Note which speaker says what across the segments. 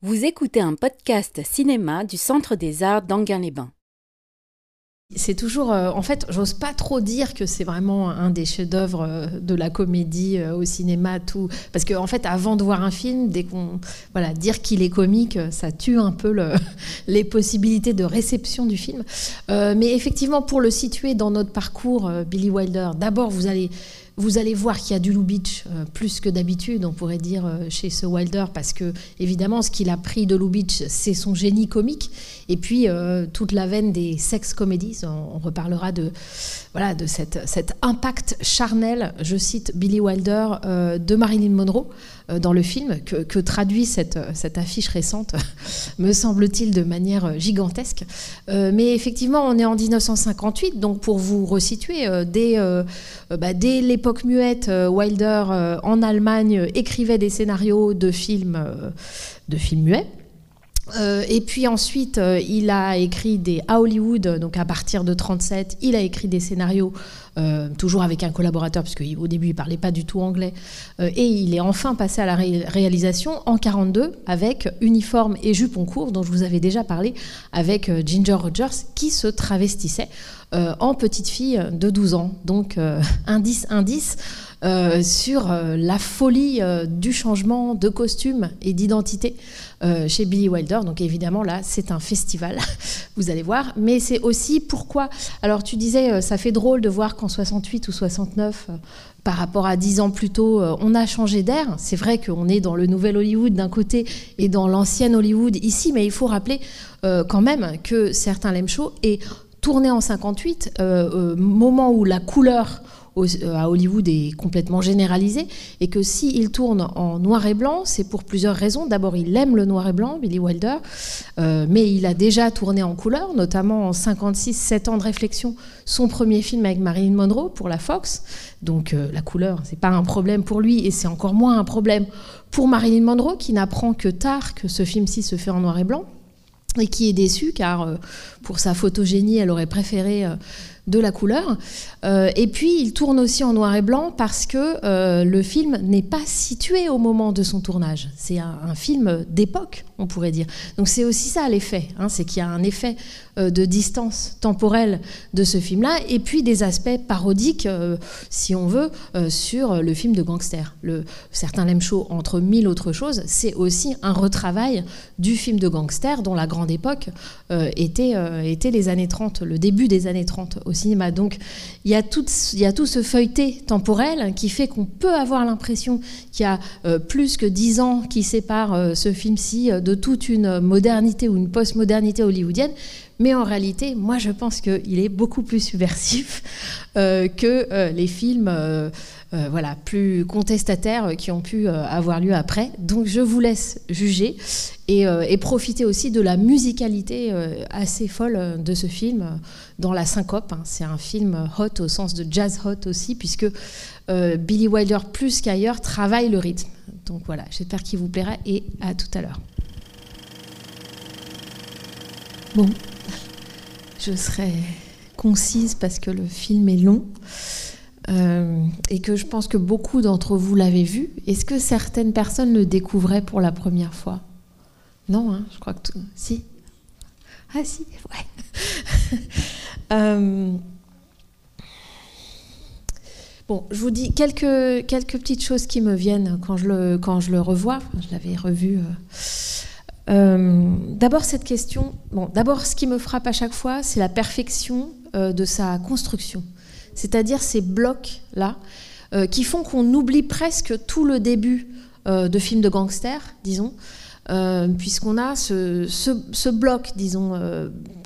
Speaker 1: Vous écoutez un podcast cinéma du Centre des Arts d'Anguin-les-Bains.
Speaker 2: C'est toujours, euh, en fait, j'ose pas trop dire que c'est vraiment un des chefs-d'œuvre euh, de la comédie euh, au cinéma, tout, parce qu'en en fait, avant de voir un film, dès qu'on, voilà, dire qu'il est comique, ça tue un peu le, les possibilités de réception du film. mais effectivement, pour le situer dans notre parcours, Billy Wilder, d'abord, vous allez vous allez voir qu'il y a du Lubitsch euh, plus que d'habitude, on pourrait dire, euh, chez ce Wilder, parce que, évidemment, ce qu'il a pris de Lubitsch, c'est son génie comique, et puis euh, toute la veine des sex comedies. On, reparlera de, voilà, de cette, cet impact charnel, je cite Billy Wilder, de Marilyn Monroe dans le film, que, traduit cette, cette, affiche récente, me semble-t-il, de manière gigantesque. mais effectivement, on est en 1958, donc pour vous resituer, dès, bah, dès l'époque muette, euh, Wilder euh, en Allemagne écrivait des scénarios de films, euh, de films muets. Et puis ensuite, il a écrit des à Hollywood, donc à partir de 37, il a écrit des scénarios, toujours avec un collaborateur, puisque au début il parlait pas du tout anglais. et il est enfin passé à la réalisation en 42 avec Uniforme et Jupon court, dont je vous avais déjà parlé, avec Ginger Rogers, qui se travestissait euh, en petite fille de 12 ans. Donc, euh, indice, indice euh, sur la folie du changement de costume et d'identité chez Billy Wilder. Donc, évidemment, là, c'est un festival, vous allez voir. Mais c'est aussi pourquoi. Alors, tu disais, ça fait drôle de voir qu'en 68 ou 69, par rapport à dix ans plus tôt, on a changé d'air. C'est vrai qu'on est dans le nouvel Hollywood d'un côté et dans l'ancien Hollywood ici, mais il faut rappeler quand même que certains l'aiment chaud et tourné en 58, euh, euh, moment où la couleur euh, à Hollywood est complètement généralisée et que s'il tourne en noir et blanc, c'est pour plusieurs raisons. D'abord, il aime le noir et blanc, Billy Wilder, mais il a déjà tourné en couleur, notamment en 56, 7 ans de réflexion, son premier film avec Marilyn Monroe pour la Fox. Donc la couleur, c'est pas un problème pour lui et c'est encore moins un problème pour Marilyn Monroe qui n'apprend que tard que ce film-ci se fait en noir et blanc et qui est déçue car euh, pour sa photogénie, elle aurait préféré euh, de la couleur. Euh, et puis, il tourne aussi en noir et blanc parce que le film n'est pas situé au moment de son tournage. C'est un, film d'époque, on pourrait dire. Donc, c'est aussi ça l'effet. Hein, c'est qu'il y a un effet de distance temporelle de ce film-là, et puis des aspects parodiques, si on veut, sur le film de gangster. Certains l'aiment chaud, entre mille autres choses, c'est aussi un retravail du film de gangster dont la grande époque était euh, était les années 30, le début des années 30 au cinéma. Donc il y a tout, il y a tout ce feuilleté temporel qui fait qu'on peut avoir l'impression qu'il y a euh, plus que dix ans qui séparent euh, ce film-ci toute une modernité ou une post-modernité hollywoodienne. Mais en réalité, moi, je pense qu'il est beaucoup plus subversif que les films euh, voilà, plus contestataires qui ont pu euh, avoir lieu après. Donc je vous laisse juger et, euh, profiter aussi de la musicalité assez folle de ce film dans la syncope. Hein. C'est un film hot au sens de jazz hot aussi, puisque Billy Wilder, plus qu'ailleurs, travaille le rythme. Donc voilà, j'espère qu'il vous plaira et à tout à l'heure. Bon, je serai concise parce que le film est long. Euh, et que je pense que beaucoup d'entre vous l'avez vu. Est-ce que certaines personnes le découvraient pour la première fois? Non, hein, je crois que tout... si. Ah si, ouais. Euh, bon, je vous dis quelques, petites choses qui me viennent quand je le, quand je revois. Je l'avais revu. Euh, d'abord cette question. Bon, d'abord ce qui me frappe à chaque fois, c'est la perfection de sa construction c'est-à-dire ces blocs-là, euh, qui font qu'on oublie presque tout le début euh, de films de gangsters, disons, euh, puisqu'on a ce, bloc, disons,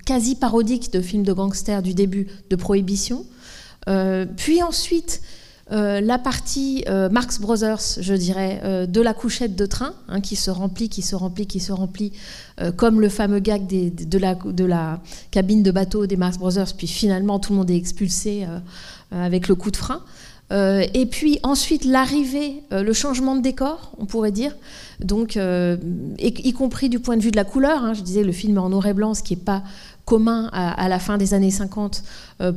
Speaker 2: quasi parodique de films de gangsters du début de Prohibition, puis ensuite la partie Marx Brothers, je dirais, de la couchette de train, hein, qui se remplit, qui se remplit, qui se remplit, comme le fameux gag de, la, cabine de bateau des Marx Brothers, puis finalement tout le monde est expulsé euh, avec le coup de frein. Euh, et puis ensuite l'arrivée, euh, le changement de décor, on pourrait dire, donc y, compris du point de vue de la couleur. Hein, je disais le film en noir et blanc, ce qui n'est pas commun à, la fin des années 50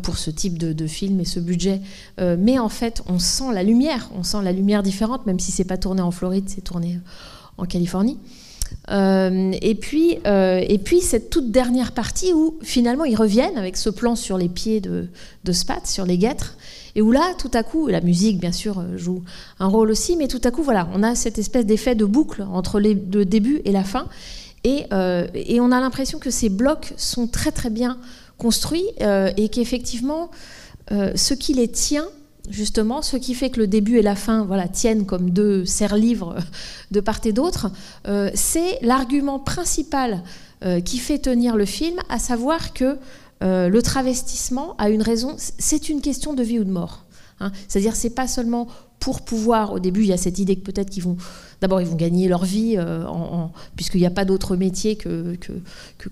Speaker 2: pour ce type de, film et ce budget. mais en fait, on sent la lumière, on sent la lumière différente, même si c'est pas tourné en Floride, c'est tourné en Californie. et, puis, et puis cette toute dernière partie où finalement ils reviennent avec ce plan sur les pieds de, de Spat, sur les guêtres, et où là, tout à coup, la musique, bien sûr, joue un rôle aussi, mais tout à coup, voilà, on a cette espèce d'effet de boucle entre le début et la fin. Et, et on a l'impression que ces blocs sont très très bien construits et qu'effectivement, ce qui les tient, justement, ce qui fait que le début et la fin voilà, tiennent comme deux serre-livres de part et d'autre, euh, c'est l'argument principal euh, qui fait tenir le film, à savoir que euh, le travestissement a une raison, c'est une question de vie ou de mort. Hein. C'est-à-dire, c'est pas seulement pour pouvoir, au début, il y a cette idée que peut-être qu'ils vont, d'abord, ils vont gagner leur vie, euh, puisqu'il n'y a pas d'autre métier que,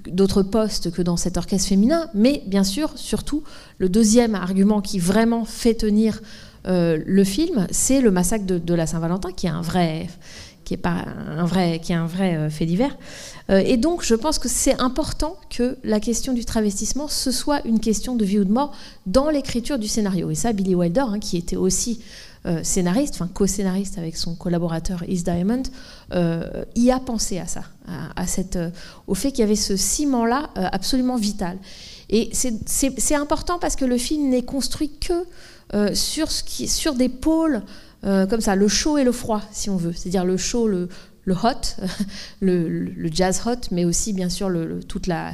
Speaker 2: d'autres postes que dans cet orchestre féminin. Mais bien sûr, surtout, le deuxième argument qui vraiment fait tenir euh, le film, c'est le massacre de, la Saint-Valentin, qui est un vrai, qui est pas un vrai, qui est un vrai euh, fait divers. et donc, je pense que c'est important que la question du travestissement, ce soit une question de vie ou de mort dans l'écriture du scénario. Et ça, Billy Wilder, hein, qui était aussi euh, scénariste, enfin co-scénariste avec son collaborateur Is Diamond, euh, y a pensé à ça, à, cette, euh, au fait qu'il y avait ce ciment-là absolument vital. Et c'est important parce que le film n'est construit que sur, ce qui, sur des pôles comme ça, le chaud et le froid, si on veut. C'est-à-dire le chaud, le, hot, le, jazz hot, mais aussi bien sûr toute la,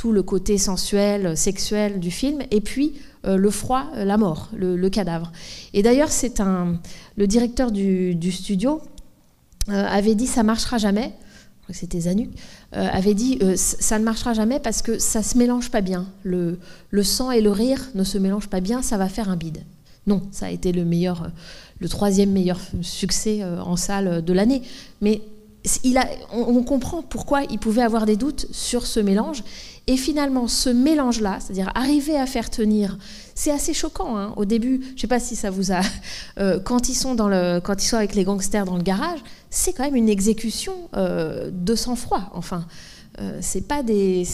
Speaker 2: tout le côté sensuel, sexuel du film, et puis euh, le froid, euh, la mort, le, cadavre. Et d'ailleurs, c'est un, le directeur du, studio euh, avait dit ça marchera jamais. C'était Zanuck avait dit ça ne marchera jamais parce que ça se mélange pas bien. Le, le sang et le rire ne se mélangent pas bien, ça va faire un bide. Non, ça a été le meilleur, le troisième meilleur succès en salle de l'année. Mais on, comprend pourquoi il pouvait avoir des doutes sur ce mélange. Et finalement, ce mélange-là, c'est-à-dire arriver à faire tenir, c'est assez choquant. Hein. Au début, je ne sais pas si ça vous a, euh, quand ils sont dans le, quand avec les gangsters dans le garage, c'est quand même une exécution euh, de sang-froid. Enfin, euh, c'est pas des,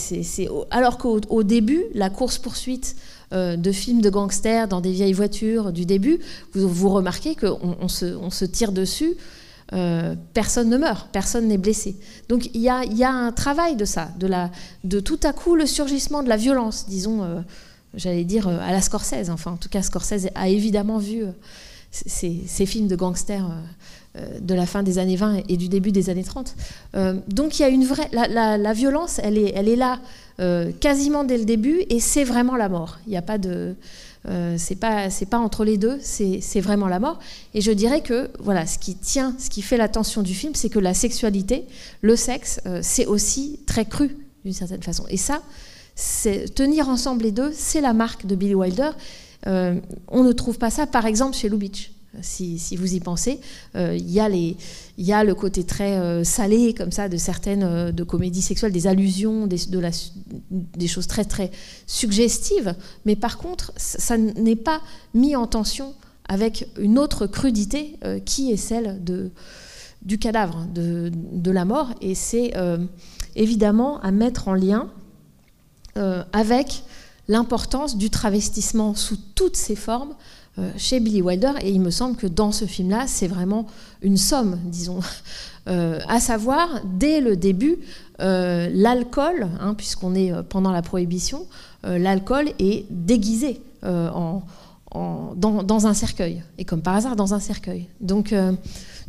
Speaker 2: alors qu'au début, la course poursuite de films de gangsters dans des vieilles voitures du début, vous, vous remarquez qu'on on se tire dessus euh, personne ne meurt, personne n'est blessé. Donc il y a, un travail de ça, de, de tout à coup le surgissement de la violence, disons, euh, j'allais dire euh, à la Scorsese. Enfin, en tout cas, Scorsese a évidemment vu ces, films de gangsters de la fin des années 20 et du début des années 30. donc il y a une vraie. La, violence, elle est là quasiment dès le début et c'est vraiment la mort. Il n'y a pas de. Euh, c'est pas c'est pas entre les deux, c'est vraiment la mort. Et je dirais que voilà, ce qui tient, ce qui fait l'attention du film, c'est que la sexualité, le sexe, euh, c'est aussi très cru d'une certaine façon. Et ça, tenir ensemble les deux, c'est la marque de Billy Wilder. Euh, on ne trouve pas ça, par exemple, chez Lubitsch si, vous y pensez. Euh, il y, a le côté très euh, salé, comme ça, de certaines euh, de comédies sexuelles, des allusions, des, choses très, très suggestives. Mais par contre, ça, n'est pas mis en tension avec une autre crudité qui est celle du cadavre, de, la mort. Et c'est évidemment à mettre en lien avec l'importance du travestissement sous toutes ses formes chez Billy Wilder. Et il me semble que dans ce film-là, c'est vraiment une somme, disons. Euh, à savoir, dès le début, euh, l'alcool, hein, puisqu'on est pendant la prohibition, l'alcool est déguisé en, dans, un cercueil. Et comme par hasard, dans un cercueil. Donc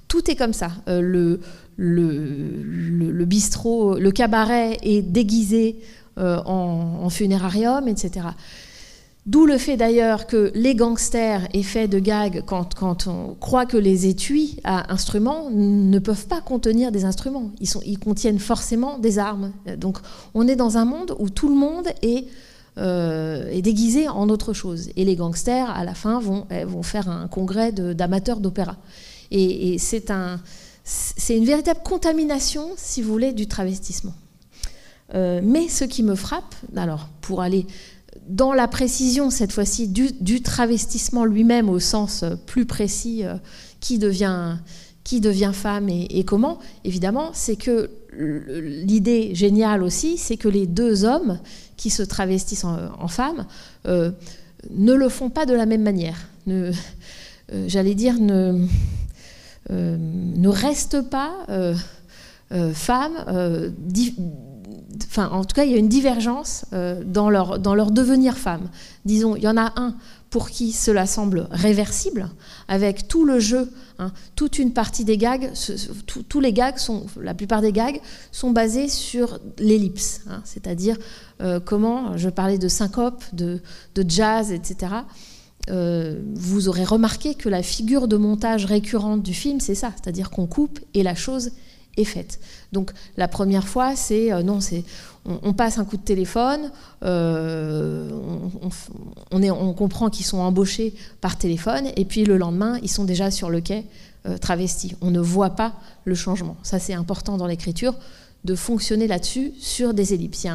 Speaker 2: tout est comme ça. Le, le, le, bistrot, le cabaret est déguisé en, funérarium, etc. D'où le fait d'ailleurs que les gangsters aient fait de gags quand, on croit que les étuis à instruments ne peuvent pas contenir des instruments. Ils, contiennent forcément des armes. Donc on est dans un monde où tout le monde est, euh, est déguisé en autre chose. Et les gangsters, à la fin, vont, eh, faire un congrès d'amateurs d'opéra. Et, c'est un, une véritable contamination, si vous voulez, du travestissement. Euh, mais ce qui me frappe, alors pour aller dans la précision, cette fois-ci, du, travestissement lui-même au sens euh, plus précis, euh, qui, devient, qui devient femme et, comment, évidemment, c'est que l'idée géniale aussi, c'est que les deux hommes qui se travestissent en, femme euh, ne le font pas de la même manière. J'allais dire, ne, ne restent pas femmes, enfin en tout cas il y a une divergence dans, leur, dans leur devenir femme. Disons, il y en a un pour qui cela semble réversible, avec tout le jeu, hein, toute une partie des gags, tous les gags sont, la plupart des gags sont basés sur l'ellipse, hein, c'est-à-dire euh, comment, je parlais de syncope, de, jazz, etc. Euh, vous aurez remarqué que la figure de montage récurrente du film, c'est ça, c'est-à-dire qu'on coupe et la chose est faite. Donc la première fois, c'est euh, non, c'est on, passe un coup de téléphone, euh, on, comprend qu'ils sont embauchés par téléphone, et puis le lendemain, ils sont déjà sur le quai euh, travestis. On ne voit pas le changement. Ça, c'est important dans l'écriture de fonctionner là-dessus sur des ellipses. Il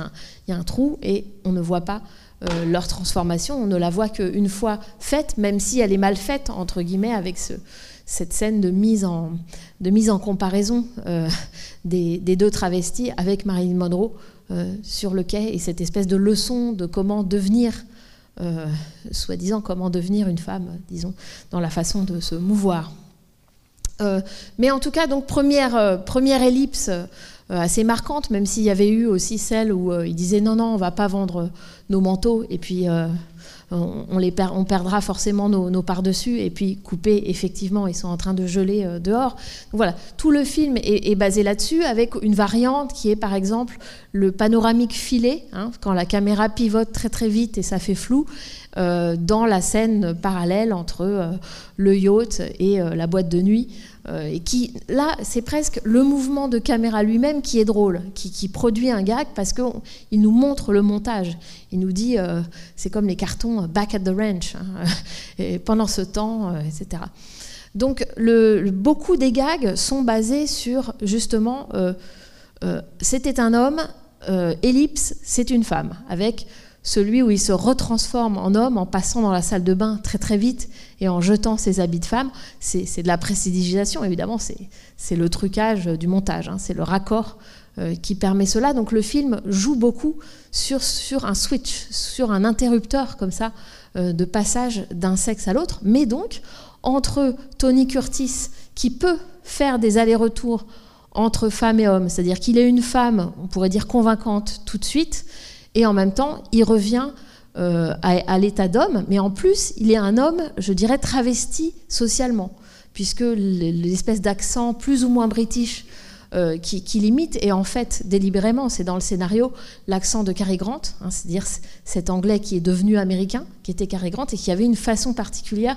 Speaker 2: y, a un, trou et on ne voit pas leur transformation. On ne la voit qu'une fois faite, même si elle est mal faite entre guillemets avec ce, cette scène de mise en, comparaison euh, des, deux travestis avec Marilyn Monroe euh, sur le quai et cette espèce de leçon de comment devenir, euh, soi-disant, comment devenir une femme, disons, dans la façon de se mouvoir. mais en tout cas, donc première, ellipse assez marquante, même s'il y avait eu aussi celle où il disait non, non, on va pas vendre nos manteaux, et puis on, les perdra forcément nos, parts dessus et puis couper, effectivement, ils sont en train de geler euh, dehors. voilà, tout le film est, basé là-dessus avec une variante qui est par exemple le panoramique filé, hein, quand la caméra pivote très très vite et ça fait flou. Euh, dans la scène parallèle entre euh, le yacht et la boîte de nuit. Euh, et qui, là, c'est presque le mouvement de caméra lui-même qui est drôle, qui, produit un gag parce qu'il nous montre le montage. Il nous dit, euh, c'est comme les cartons Back at the Ranch, hein, pendant ce temps, euh, etc. Donc, beaucoup des gags sont basés sur, justement, c'était un homme, ellipse, c'est une femme, avec celui où il se retransforme en homme en passant dans la salle de bain très très vite et en jetant ses habits de femme. C'est de la précidigisation, évidemment, c'est le trucage du montage, hein. c'est le raccord euh, qui permet cela. Donc le film joue beaucoup sur, sur un switch, sur un interrupteur comme ça, euh, de passage d'un sexe à l'autre, mais donc entre Tony Curtis, qui peut faire des allers-retours entre femme et homme, c'est-à-dire qu'il est une femme, on pourrait dire convaincante tout de suite, et en même temps, il revient euh, à, l'état d'homme, mais en plus, il est un homme, je dirais, travesti socialement, puisque l'espèce d'accent plus ou moins british euh, qui, limite, et en fait, délibérément, c'est dans le scénario, l'accent de Cary Grant, hein, c'est-à-dire cet anglais qui est devenu américain, qui était Cary Grant, et qui avait une façon particulière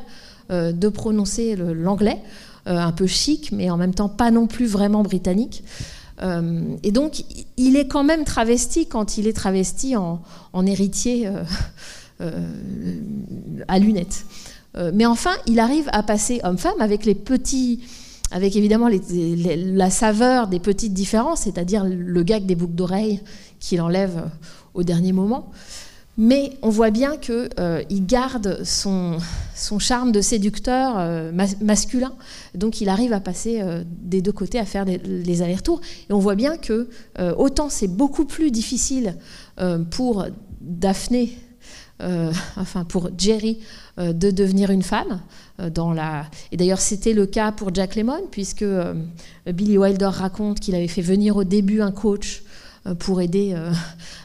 Speaker 2: euh, de prononcer l'anglais, un peu chic, mais en même temps pas non plus vraiment britannique. Euh, et donc, il est quand même travesti quand il est travesti en, héritier euh, euh, à lunettes. mais enfin, il arrive à passer homme-femme avec les petits, avec évidemment la saveur des petites différences, c'est-à-dire le gag des boucles d'oreilles qu'il enlève au dernier moment. Mais on voit bien qu'il euh, garde son, charme de séducteur euh, masculin. Donc il arrive à passer euh, des deux côtés, à faire les allers-retours. Et on voit bien que autant c'est beaucoup plus difficile pour Daphné, enfin pour Jerry, de devenir une femme. dans la... Et d'ailleurs c'était le cas pour Jack Lemmon, puisque Billy Wilder raconte qu'il avait fait venir au début un coach pour aider euh,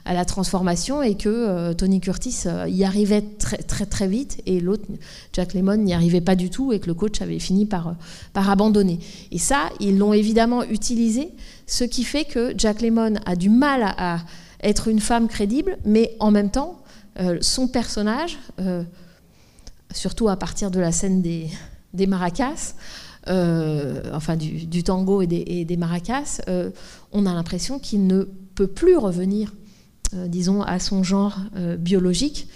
Speaker 2: à la transformation et que euh, Tony Curtis y arrivait très très vite et l'autre Jack Lemmon n'y arrivait pas du tout et que le coach avait fini par, par abandonner. Et ça, ils l'ont évidemment utilisé, ce qui fait que Jack Lemmon a du mal à, être une femme crédible, mais en même temps, son personnage, surtout à partir de la scène des, des maracas, enfin du, tango et des, et des maracas, on a l'impression qu'il ne peut plus revenir, euh, disons, à son genre euh, biologique.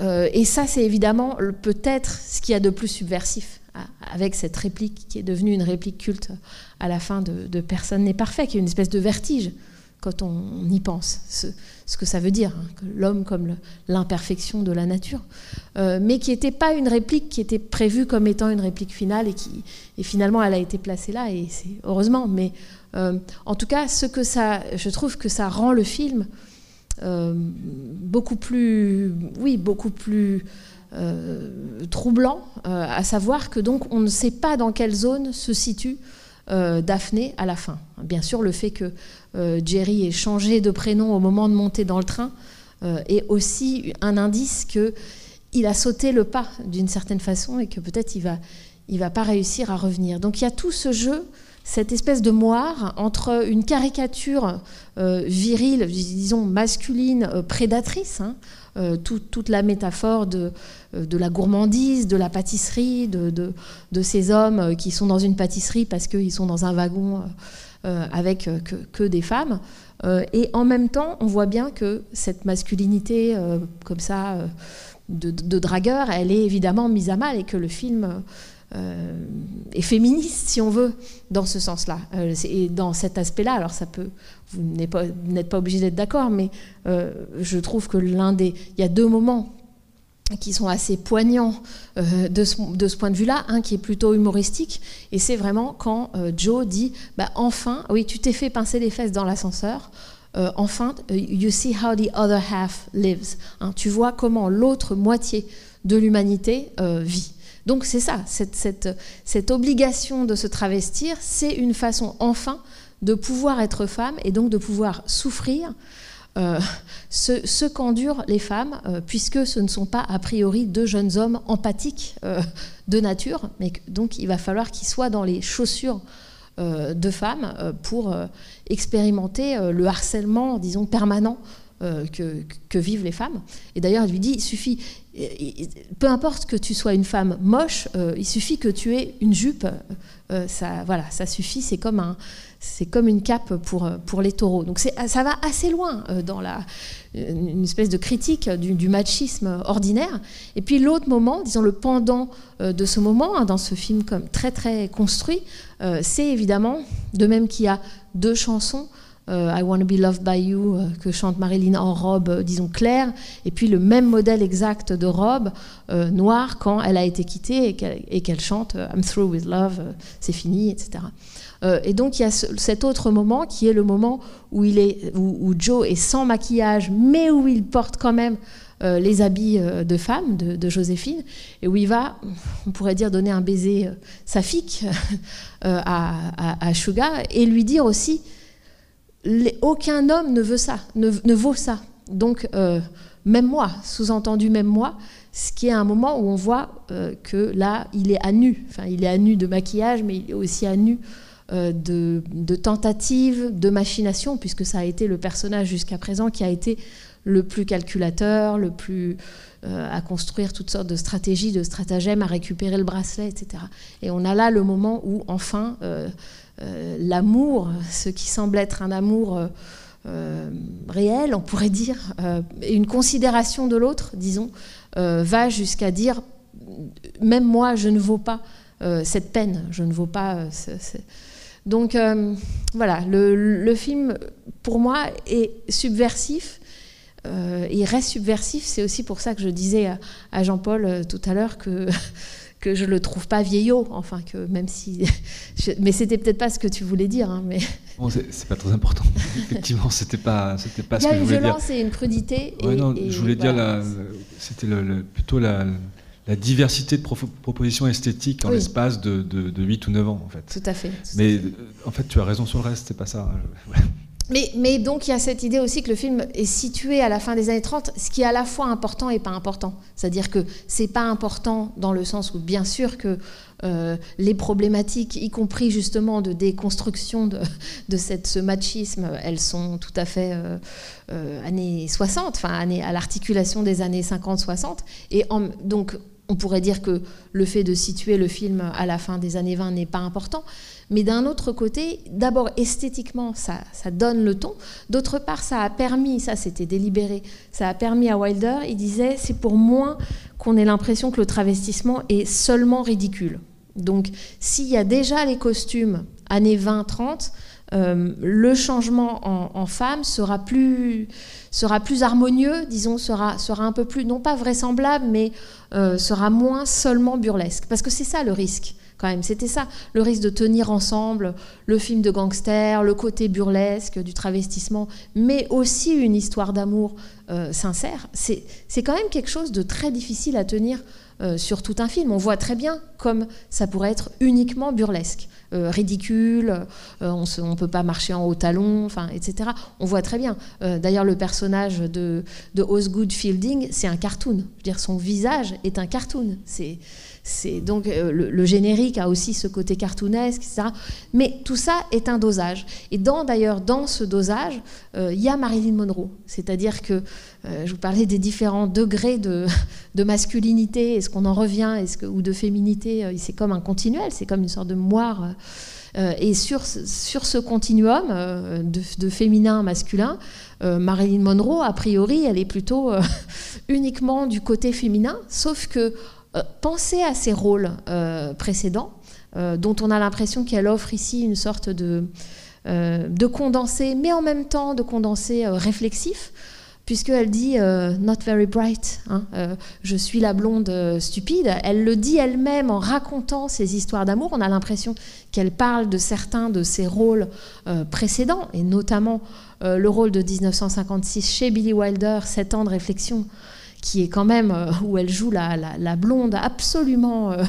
Speaker 2: Euh, et ça, c'est évidemment peut-être ce qu'il y a de plus subversif avec cette réplique qui est devenue une réplique culte à la fin de, Personne n'est parfait, qui est une espèce de vertige quand on, y pense, ce, que ça veut dire, hein, l'homme comme l'imperfection de la nature, mais qui n'était pas une réplique qui était prévue comme étant une réplique finale et qui finalement elle a été placée là et c'est heureusement, mais en tout cas, ce que ça, je trouve que ça rend le film euh, beaucoup plus, oui, beaucoup plus euh, troublant, à savoir que donc on ne sait pas dans quelle zone se situe Daphné à la fin. Bien sûr, le fait que Jerry ait changé de prénom au moment de monter dans le train est aussi un indice que il a sauté le pas d'une certaine façon et que peut-être il va, il va pas réussir à revenir. Donc il y a tout ce jeu cette espèce de moire entre une caricature euh, virile, disons masculine, euh, prédatrice, hein, euh, toute la métaphore de, la gourmandise, de la pâtisserie, de, ces hommes qui sont dans une pâtisserie parce qu'ils sont dans un wagon avec que, des femmes. et en même temps, on voit bien que cette masculinité comme ça de, dragueur, elle est évidemment mise à mal et que le film et féministe, si on veut, dans ce sens-là. Euh, et dans cet aspect-là, alors ça peut, vous n'êtes pas, obligé d'être d'accord, mais euh, je trouve que l'un des, il y a deux moments qui sont assez poignants de, ce, point de vue-là. Un qui est plutôt humoristique, et c'est vraiment quand Joe dit, bah, enfin, oui, tu t'es fait pincer les fesses dans l'ascenseur. enfin, you see how the other half lives. Hein, tu vois comment l'autre moitié de l'humanité vit. Donc c'est ça, cette, obligation de se travestir, c'est une façon enfin de pouvoir être femme et donc de pouvoir souffrir euh, ce, qu'endurent les femmes, euh, puisque ce ne sont pas a priori deux jeunes hommes empathiques euh, de nature, mais donc il va falloir qu'ils soient dans les chaussures de femmes pour expérimenter le harcèlement, disons, permanent que, que, vivent les femmes. Et d'ailleurs, il lui dit, il suffit, peu importe que tu sois une femme moche, euh, il suffit que tu aies une jupe. Euh, ça, voilà, ça suffit. C'est comme un, comme une cape pour pour les taureaux. Donc ça va assez loin euh, dans la une espèce de critique du, machisme ordinaire. Et puis l'autre moment, disons le pendant de ce moment hein, dans ce film comme très très construit, c'est évidemment de même qu'il y a deux chansons. Euh, I Want to Be Loved by You euh, que chante Marilyn en robe, euh, disons claire, et puis le même modèle exact de robe noire quand elle a été quittée et qu'elle chante I'm through with love, c'est fini, etc. et donc il y a cet autre moment qui est le moment où, il est, où, Joe est sans maquillage, mais où il porte quand même les habits de femme de, Joséphine, et où il va, on pourrait dire, donner un baiser saphique à, à, à Suga, et lui dire aussi aucun homme ne veut ça, ne, vaut ça. Donc, euh, même moi, sous-entendu même moi, ce qui est un moment où on voit euh, que là, il est à nu. Enfin, il est à nu de maquillage, mais il est aussi à nu euh, de, tentatives, de machination, puisque ça a été le personnage jusqu'à présent qui a été le plus calculateur, le plus à construire toutes sortes de stratégies, de stratagèmes, à récupérer le bracelet, etc. Et on a là le moment où, enfin, euh, l'amour, ce qui semble être un amour euh, euh, réel, on pourrait dire, une considération de l'autre, disons, va jusqu'à dire, même moi, je ne vaux pas cette peine, je ne vaux pas... Donc voilà, le, film, pour moi, est subversif. il reste subversif. C'est aussi pour ça que je disais à Jean-Paul tout à l'heure que que je le trouve pas vieillot, enfin que même si, mais c'était peut-être pas ce que tu voulais dire, hein, mais.
Speaker 3: Bon, c'est pas très important. Effectivement, c'était pas, c'était pas ce que je voulais dire.
Speaker 2: Il y a une violence et une crudité.
Speaker 3: non, je voulais dire c'était le, plutôt la, la, diversité de propositions esthétiques en l'espace de, de, de, 8 ou 9 ans, en fait.
Speaker 2: Tout à fait.
Speaker 3: mais euh, en fait, tu as raison sur le reste, c'est pas ça.
Speaker 2: Mais, donc il y a cette idée aussi que le film est situé à la fin des années 30, ce qui est à la fois important et pas important. C'est-à-dire que c'est pas important dans le sens où bien sûr que euh, les problématiques, y compris justement de déconstruction de, ce machisme, elles sont tout à fait euh, euh, années 60, enfin années, à l'articulation des années 50-60. Et donc on pourrait dire que le fait de situer le film à la fin des années 20 n'est pas important. Mais d'un autre côté, d'abord esthétiquement, ça, donne le ton. D'autre part, ça a permis, ça c'était délibéré, ça a permis à Wilder, il disait, c'est pour moins qu'on ait l'impression que le travestissement est seulement ridicule. Donc s'il y a déjà les costumes années 20-30, euh, le changement en, femme sera plus, sera plus harmonieux, disons, sera, sera un peu plus, non pas vraisemblable, mais euh, sera moins seulement burlesque. Parce que c'est ça le risque C'était ça, le risque de tenir ensemble le film de gangster, le côté burlesque du travestissement, mais aussi une histoire d'amour euh, sincère. C'est quand même quelque chose de très difficile à tenir sur tout un film. On voit très bien comme ça pourrait être uniquement burlesque. ridicule, on ne peut pas marcher en haut talon, enfin, etc. On voit très bien. D'ailleurs, le personnage de, de Osgood Fielding, c'est un cartoon. Je veux dire, son visage est un cartoon. C'est donc euh, le, générique a aussi ce côté cartoonesque, etc. Mais tout ça est un dosage. Et dans d'ailleurs dans ce dosage, euh, il y a Marilyn Monroe. C'est-à-dire que euh, je vous parlais des différents degrés de, masculinité. Est-ce qu'on en revient, ou de féminité? C'est comme un continuel. C'est comme une sorte de moire. et sur, sur ce continuum de, féminin masculin, Marilyn Monroe, a priori, elle est plutôt uniquement du côté féminin, sauf que euh, pensez à ses rôles euh, précédents, euh, dont on a l'impression qu'elle offre ici une sorte de, de condensé, mais en même temps de condensé réflexif puisqu'elle dit not very bright, hein, je suis la blonde stupide. Elle le dit elle-même en racontant ses histoires d'amour. On a l'impression qu'elle parle de certains de ses rôles précédents, et notamment le rôle de 1956 chez Billy Wilder, Sept ans de réflexion qui est quand même, euh, où elle joue la, la, blonde absolument, euh,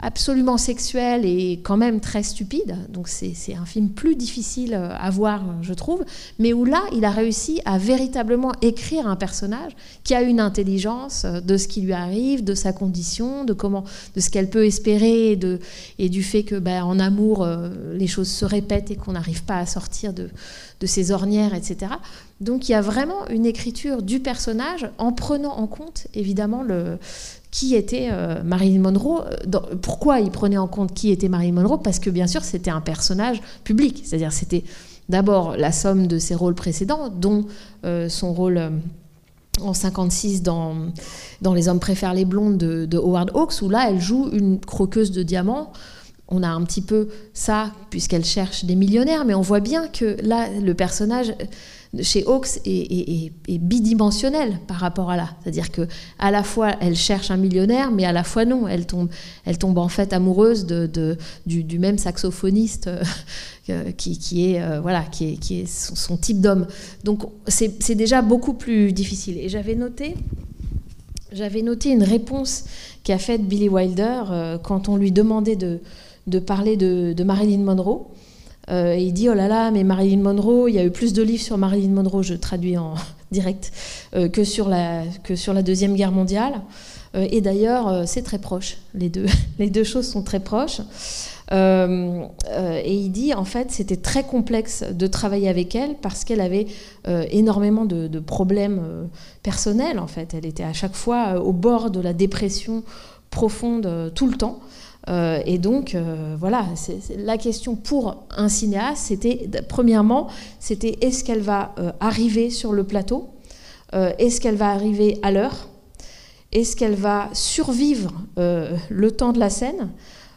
Speaker 2: absolument sexuelle et quand même très stupide. Donc c'est un film plus difficile euh, à voir, je trouve, mais où là, il a réussi à véritablement écrire un personnage qui a une intelligence de ce qui lui arrive, de sa condition, de comment, de ce qu'elle peut espérer et, de, et du fait que, ben, en amour, les choses se répètent et qu'on n'arrive pas à sortir de, de ses ornières, etc. Donc il y a vraiment une écriture du personnage en prenant en compte évidemment le, qui était euh, Marilyn Monroe. pourquoi il prenait en compte qui était Marilyn Monroe? Parce que bien sûr c'était un personnage public, c'est-à-dire c'était d'abord la somme de ses rôles précédents, dont euh, son rôle euh, en 56 dans, dans Les hommes préfèrent les blondes de, de, Howard Hawks, où là elle joue une croqueuse de diamants on a un petit peu ça, puisqu'elle cherche des millionnaires, mais on voit bien que là, le personnage chez Hawks est, bidimensionnel par rapport à là. C'est-à-dire que à la fois elle cherche un millionnaire, mais à la fois non, elle tombe, en fait amoureuse du, même saxophoniste euh, qui, est euh, son, type d'homme. Donc c'est déjà beaucoup plus difficile. Et j'avais noté, j'avais noté une réponse qu'a faite Billy Wilder euh, quand on lui demandait de de parler de, Marilyn Monroe. Euh, il dit oh là là, mais Marilyn Monroe, il y a eu plus de livres sur Marilyn Monroe, je traduis en direct, euh, que, sur la, que sur la Deuxième Guerre mondiale. Euh, et d'ailleurs, c'est très proche, les deux, les deux choses sont très proches. et il dit en fait, c'était très complexe de travailler avec elle parce qu'elle avait énormément de, de problèmes personnels. En fait, elle était à chaque fois au bord de la dépression profonde tout le temps. Euh, et donc, euh, voilà, la question pour un cinéaste, c'était, premièrement, c'était est-ce qu'elle va euh, arriver sur le plateau Est-ce qu'elle va arriver à l'heure Est-ce qu'elle va survivre le temps de la scène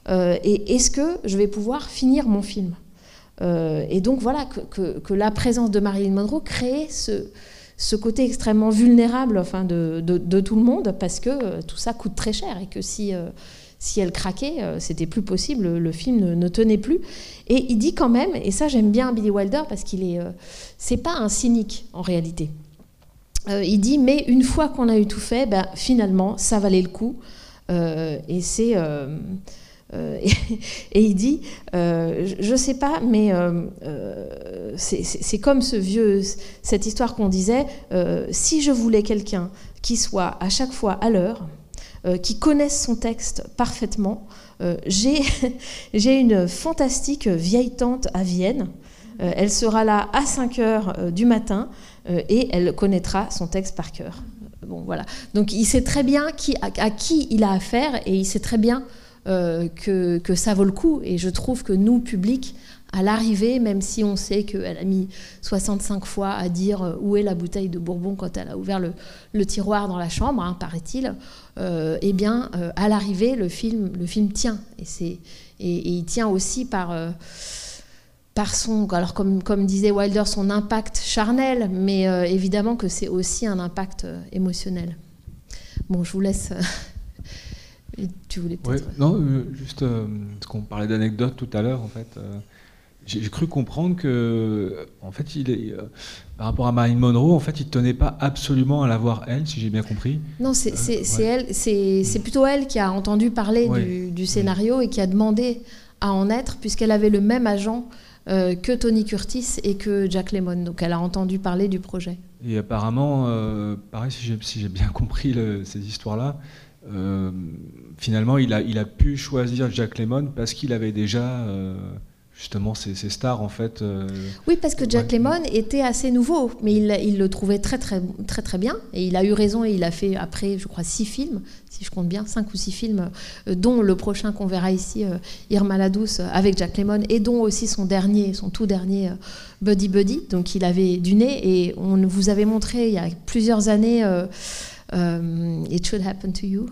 Speaker 2: Et est-ce que je vais pouvoir finir mon film Et donc, voilà, que, la présence de Marilyn Monroe créait ce, côté extrêmement vulnérable de, de, tout le monde, parce que tout ça coûte très cher et que si si elle craquait, euh, c'était plus possible, le film ne, tenait plus. Et il dit quand même, et ça j'aime bien Billy Wilder parce qu'il est, euh, c'est pas un cynique en réalité. Euh, il dit mais une fois qu'on a eu tout fait, ben, finalement ça valait le coup. et c'est et, il dit, je ne sais pas, mais c'est comme ce vieux, cette histoire qu'on disait, si je voulais quelqu'un qui soit à chaque fois à l'heure, euh, qui connaissent son texte parfaitement. Euh, j'ai une fantastique vieille tante à Vienne. Euh, elle sera là à 5 heures du matin et elle connaîtra son texte par cœur. Bon, voilà. Donc il sait très bien qui, à, qui il a affaire et il sait très bien que, que, ça vaut le coup. Et je trouve que nous, public, à l'arrivée, même si on sait qu'elle a mis 65 fois à dire euh, où est la bouteille de Bourbon quand elle a ouvert le, tiroir dans la chambre, hein, paraît-il, euh, eh bien, euh, à l'arrivée, le film, le film tient. Et, c'est, et, il tient aussi par, par son, alors comme, comme disait Wilder, son impact charnel, mais évidemment que c'est aussi un impact émotionnel. Bon, je vous laisse. tu voulais peut-être.
Speaker 3: non, juste parce qu'on parlait d'anecdotes tout à l'heure, en fait j'ai cru comprendre que, en fait, il est, par rapport à Marilyn Monroe, en fait, il tenait pas absolument à la voir elle, si j'ai bien compris.
Speaker 2: Non, c'est elle, c'est plutôt elle qui a entendu parler du, scénario et qui a demandé à en être, puisqu'elle avait le même agent euh, que Tony Curtis et que Jack Lemmon. Donc elle a entendu parler du projet.
Speaker 3: Et apparemment, euh, pareil, si j'ai bien compris le, ces histoires-là, euh, finalement, il a, il a pu choisir Jack Lemmon parce qu'il avait déjà justement ces, stars en fait. Euh,
Speaker 2: oui, parce que Jack Lemmon était assez nouveau, mais il, le trouvait très très très très bien et il a eu raison et il a fait après, je crois, six films, si je compte bien, cinq ou six films, euh, dont le prochain qu'on verra ici, euh, Irma la douce, avec Jack Lemmon, et dont aussi son dernier, son tout dernier Buddy Buddy, donc il avait du nez et on vous avait montré il y a plusieurs années It Should Happen to You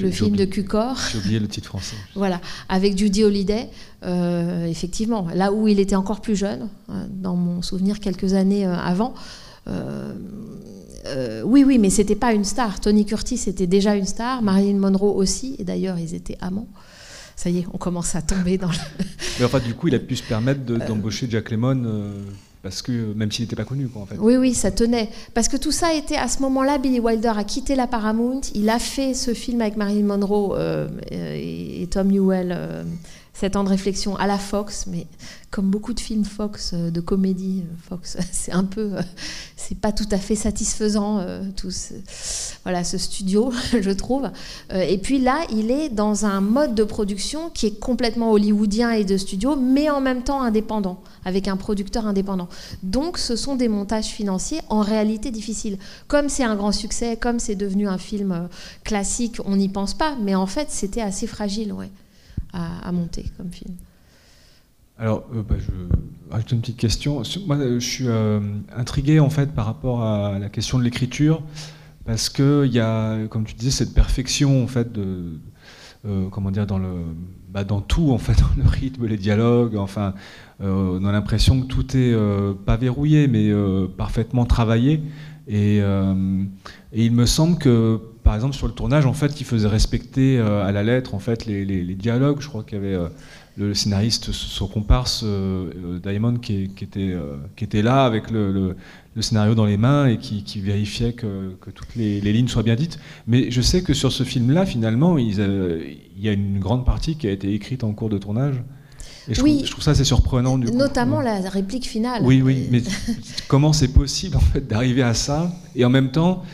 Speaker 2: le film de Cucor.
Speaker 3: J'ai oublié le titre français.
Speaker 2: voilà, avec Judy Holliday, euh, effectivement, là où il était encore plus jeune, euh, dans mon souvenir quelques années euh, avant. oui, oui, mais c'était pas une star. Tony Curtis était déjà une star, Marilyn Monroe aussi, et d'ailleurs ils étaient amants. Ça y est, on commence à tomber dans le.
Speaker 3: mais enfin, du coup, il a pu se permettre d'embaucher Jack Lemmon parce que même s'il n'était pas connu, quoi.
Speaker 2: Oui, oui, ça tenait. Parce que tout ça était à ce moment-là, Billy Wilder a quitté la Paramount, il a fait ce film avec Marilyn Monroe euh, et, Tom Newell, euh, Sept ans de réflexion à la Fox, mais comme beaucoup de films Fox, euh, de comédie Fox, c'est un peu, c'est pas tout à fait satisfaisant, tout ce, voilà, ce studio, je trouve. et puis là, il est dans un mode de production qui est complètement hollywoodien et de studio, mais en même temps indépendant avec un producteur indépendant. Donc ce sont des montages financiers en réalité difficiles. Comme c'est un grand succès, comme c'est devenu un film euh, classique, on n'y pense pas, mais en fait c'était assez fragile ouais, à, monter comme film.
Speaker 3: Alors, euh, bah, je rajoute une petite question. Moi, je suis euh, intrigué en fait par rapport à la question de l'écriture, parce qu'il y a, comme tu disais, cette perfection en fait de, comment dire, dans le, bah, dans tout en fait, dans le rythme, les dialogues, enfin, euh, on a l'impression que tout est euh, pas verrouillé, mais euh, parfaitement travaillé. Et, il me semble que, par exemple, sur le tournage, en fait, il faisait respecter à la lettre en fait les, dialogues. Je crois qu'il y avait le scénariste, son comparse Diamond, qui, était, qui était là avec le, scénario dans les mains et qui, vérifiait que, toutes les, lignes soient bien dites. Mais je sais que sur ce film-là, finalement, il y a une grande partie qui a été écrite en cours de tournage je, oui, trouve, je, trouve, ça assez surprenant. Du
Speaker 2: Notamment la réplique finale.
Speaker 3: Oui, oui, mais comment c'est possible en fait d'arriver à ça Et en même temps, euh,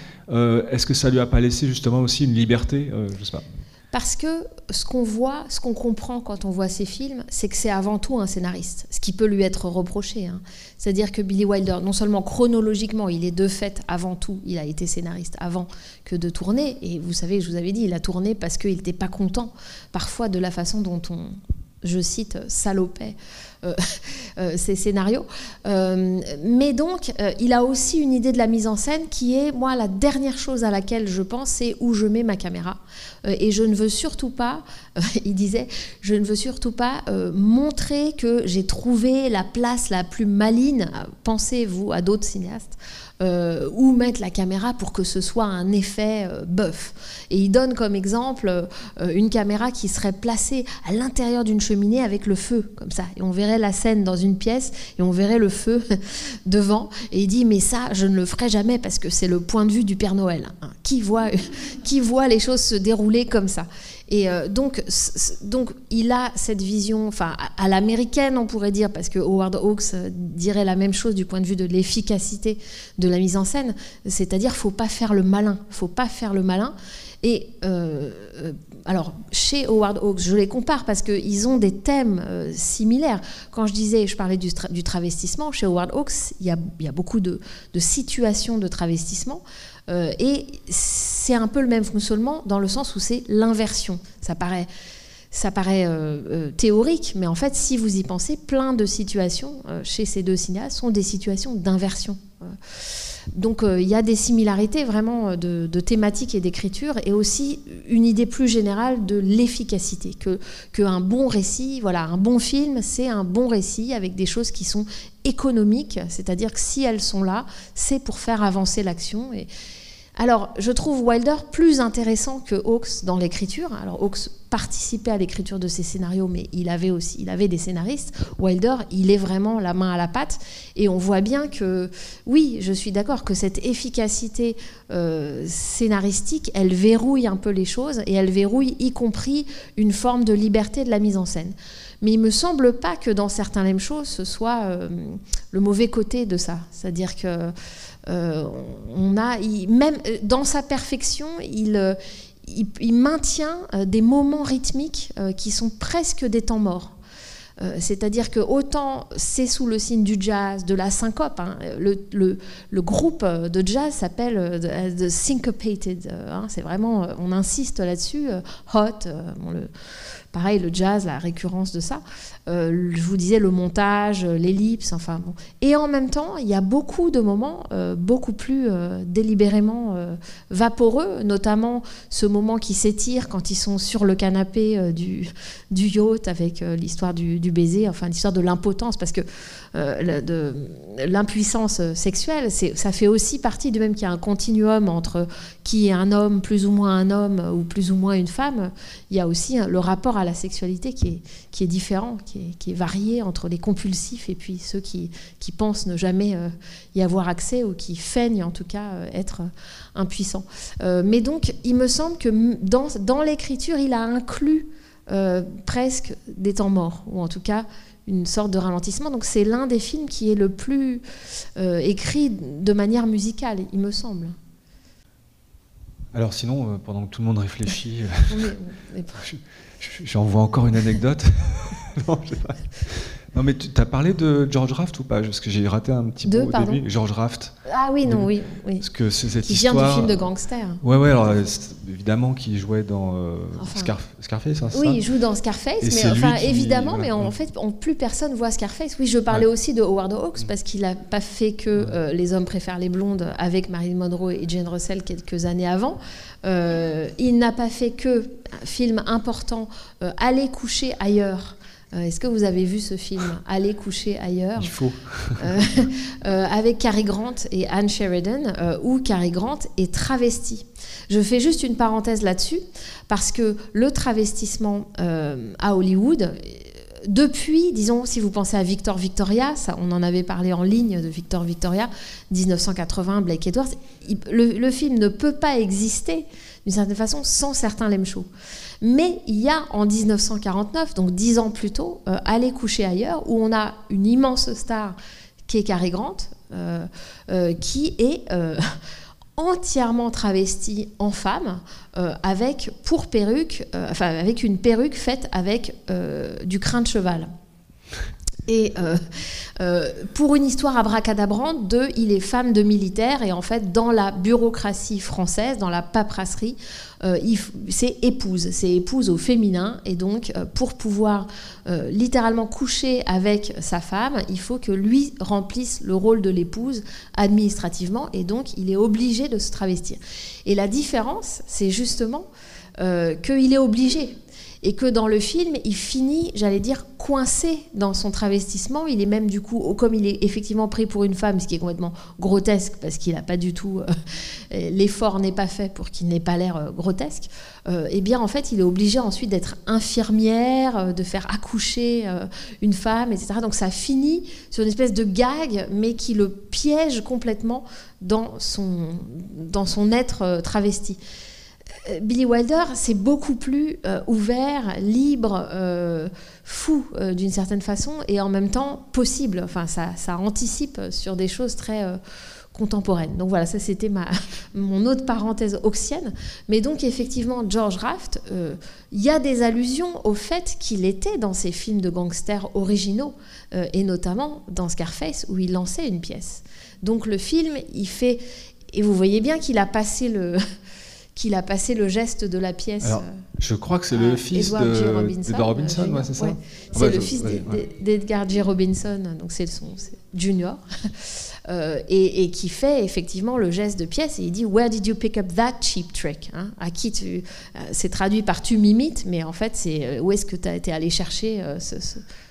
Speaker 3: est-ce que ça lui a pas laissé justement aussi une liberté euh, Je sais pas.
Speaker 2: Parce que ce qu'on voit, ce qu'on comprend quand on voit ces films, c'est que c'est avant tout un scénariste, ce qui peut lui être reproché. Hein. C'est-à-dire que Billy Wilder, non seulement chronologiquement, il est de fait avant tout, il a été scénariste avant que de tourner. Et vous savez, je vous avais dit, il a tourné parce qu'il n'était pas content parfois de la façon dont on, je cite, salopait euh, euh, ces scénarios. Euh, mais donc, il a aussi une idée de la mise en scène qui est, moi, la dernière chose à laquelle je pense, c'est où je mets ma caméra. et je ne veux surtout pas, il disait, je ne veux surtout pas montrer que j'ai trouvé la place la plus maligne, pensez-vous à d'autres cinéastes, euh, où mettre la caméra pour que ce soit un effet euh, bœuf. Et il donne comme exemple euh, une caméra qui serait placée à l'intérieur d'une cheminée avec le feu, comme ça. Et on verrait la scène dans une pièce et on verrait le feu devant. Et il dit, mais ça, je ne le ferai jamais parce que c'est le point de vue du Père Noël. Hein. Qui, voit, qui voit les choses se dérouler comme ça et euh, donc, donc, il a cette vision, enfin, à, l'américaine, on pourrait dire, parce que Howard Hawks euh, dirait la même chose du point de vue de l'efficacité de la mise en scène, c'est-à-dire, faut pas faire le malin, faut pas faire le malin. Et euh, alors, chez Howard Hawks, je les compare parce qu'ils ont des thèmes similaires. Quand je disais, je parlais du, travestissement, chez Howard Hawks, il y a, beaucoup de, situations de travestissement. Euh, et c'est un peu le même fonctionnement dans le sens où c'est l'inversion. Ça paraît, ça paraît euh, euh, théorique, mais en fait, si vous y pensez, plein de situations chez ces deux cinéastes sont des situations d'inversion. Donc il y a des similarités vraiment de, de thématique et d'écriture, et aussi une idée plus générale de l'efficacité, que bon récit, voilà, un bon film, c'est un bon récit avec des choses qui sont économiques, c'est-à-dire que si elles sont là, c'est pour faire avancer l'action. Alors, je trouve Wilder plus intéressant que Hawks dans l'écriture. Alors, Hawks participait à l'écriture de ses scénarios, mais il avait aussi, il avait des scénaristes. Wilder, il est vraiment la main à la pâte, et on voit bien que, oui, je suis d'accord que cette efficacité euh, scénaristique, elle verrouille un peu les choses, et elle verrouille y compris une forme de liberté de la mise en scène. Mais il me semble pas que dans certains Lem Show, ce soit euh, le mauvais côté de ça. C'est-à-dire que euh, on a, même euh, dans sa perfection, il, maintient des moments rythmiques qui sont presque des temps morts. C'est-à-dire que autant c'est sous le signe du jazz, de la syncope, hein, le, groupe de jazz s'appelle The Syncopated. Hein, c'est vraiment, on insiste là-dessus. Hot, pareil, le jazz, la récurrence de ça. Euh, je vous disais le montage, euh, l'ellipse, enfin bon. Et en même temps, il y a beaucoup de moments euh, beaucoup plus délibérément vaporeux, notamment ce moment qui s'étire quand ils sont sur le canapé du, yacht avec l'histoire du, baiser, enfin l'histoire de l'impotence, parce que l'impuissance sexuelle, ça fait aussi partie du même qu'il y a un continuum entre qui est un homme, plus ou moins un homme, ou plus ou moins une femme. Il y a aussi le rapport à la sexualité qui est, qui est différent, varié entre les compulsifs et puis ceux qui, qui pensent ne jamais euh, y avoir accès ou qui feignent en tout cas euh, être impuissants. Euh, mais donc, il me semble que dans, dans l'écriture, il a inclus presque des temps morts, ou en tout cas une sorte de ralentissement. Donc c'est l'un des films qui est le plus écrit de manière musicale, il me semble.
Speaker 3: Alors sinon, pendant que tout le monde réfléchit, j'en vois encore une anecdote. non, non, mais tu as parlé de George Raft ou pas? Parce que j'ai raté un petit peu au début. George Raft.
Speaker 2: Ah oui, non, oui, oui.
Speaker 3: Parce que c'est cette
Speaker 2: qui
Speaker 3: histoire.
Speaker 2: vient du film de gangster.
Speaker 3: Ouais, ouais. Alors évidemment, qui jouait dans euh, Scarface. Hein,
Speaker 2: oui, il joue dans Scarface, mais enfin évidemment, mais en fait, plus personne voit Scarface. Oui, je parlais aussi de Howard Hawks parce qu'il n'a pas fait que euh, Les hommes préfèrent les blondes avec Marilyn Monroe et Jane Russell quelques années avant. Euh, il n'a pas fait que un film important, Aller coucher ailleurs euh, est-ce que vous avez vu ce film Aller coucher ailleurs
Speaker 3: Il faut.
Speaker 2: Euh, euh, avec Cary Grant et Anne Sheridan, où Cary Grant est travesti. Je fais juste une parenthèse là-dessus, parce que le travestissement à Hollywood, depuis, disons, si vous pensez à Victor Victoria, ça, on en avait parlé en ligne de Victor Victoria, 1980, Blake Edwards, le, film ne peut pas exister d'une certaine façon sans certains Lem Show. Mais il y a en 1949, donc dix ans plus tôt, euh, Aller coucher ailleurs, où on a une immense star qui est Cary Grant, euh, euh, qui est entièrement travestie en femme, avec pour perruque, avec une perruque faite avec du crin de cheval. Et pour une histoire abracadabrante de il est femme de militaire. Et en fait dans la bureaucratie française, dans la paperasserie, euh, c'est épouse, c'est épouse au féminin, et donc euh, pour pouvoir euh, littéralement coucher avec sa femme, il faut que lui remplisse le rôle de l'épouse administrativement, et donc il est obligé de se travestir. Et la différence, c'est justement qu'il est obligé et que dans le film, il finit, j'allais dire, coincé dans son travestissement. Il est même du coup, comme il est effectivement pris pour une femme, ce qui est complètement grotesque parce qu'il n'a pas du tout, euh, l'effort n'est pas fait pour qu'il n'ait pas l'air euh, grotesque. Euh, eh bien, en fait, il est obligé ensuite d'être infirmière, de faire accoucher une femme, etc. Donc ça finit sur une espèce de gag, mais qui le piège complètement dans son, dans son être travesti. Euh, Billy Wilder, c'est beaucoup plus euh, ouvert, libre, euh, fou d'une certaine façon, et en même temps possible. Enfin, ça, ça anticipe sur des choses très contemporaines. Donc voilà, ça c'était ma, mon autre parenthèse oxienne. Mais donc effectivement, George Raft, il y a des allusions au fait qu'il était dans ses films de gangsters originaux, et notamment dans Scarface, où il lançait une pièce. Donc le film, il fait... Et vous voyez bien qu'il a passé le qu'il a passé le geste de la pièce.
Speaker 3: Alors, euh, je crois que c'est le fils de Robinson, Robinson ouais, c'est ça
Speaker 2: C'est le fils d'Edgar J. Robinson, donc c'est son junior, euh, et, qui fait effectivement le geste de pièce et il dit Where did you pick up that cheap trick hein? À qui tu. Euh, c'est traduit par tu m'imites, mais en fait, c'est où est-ce que tu as été allé chercher ce,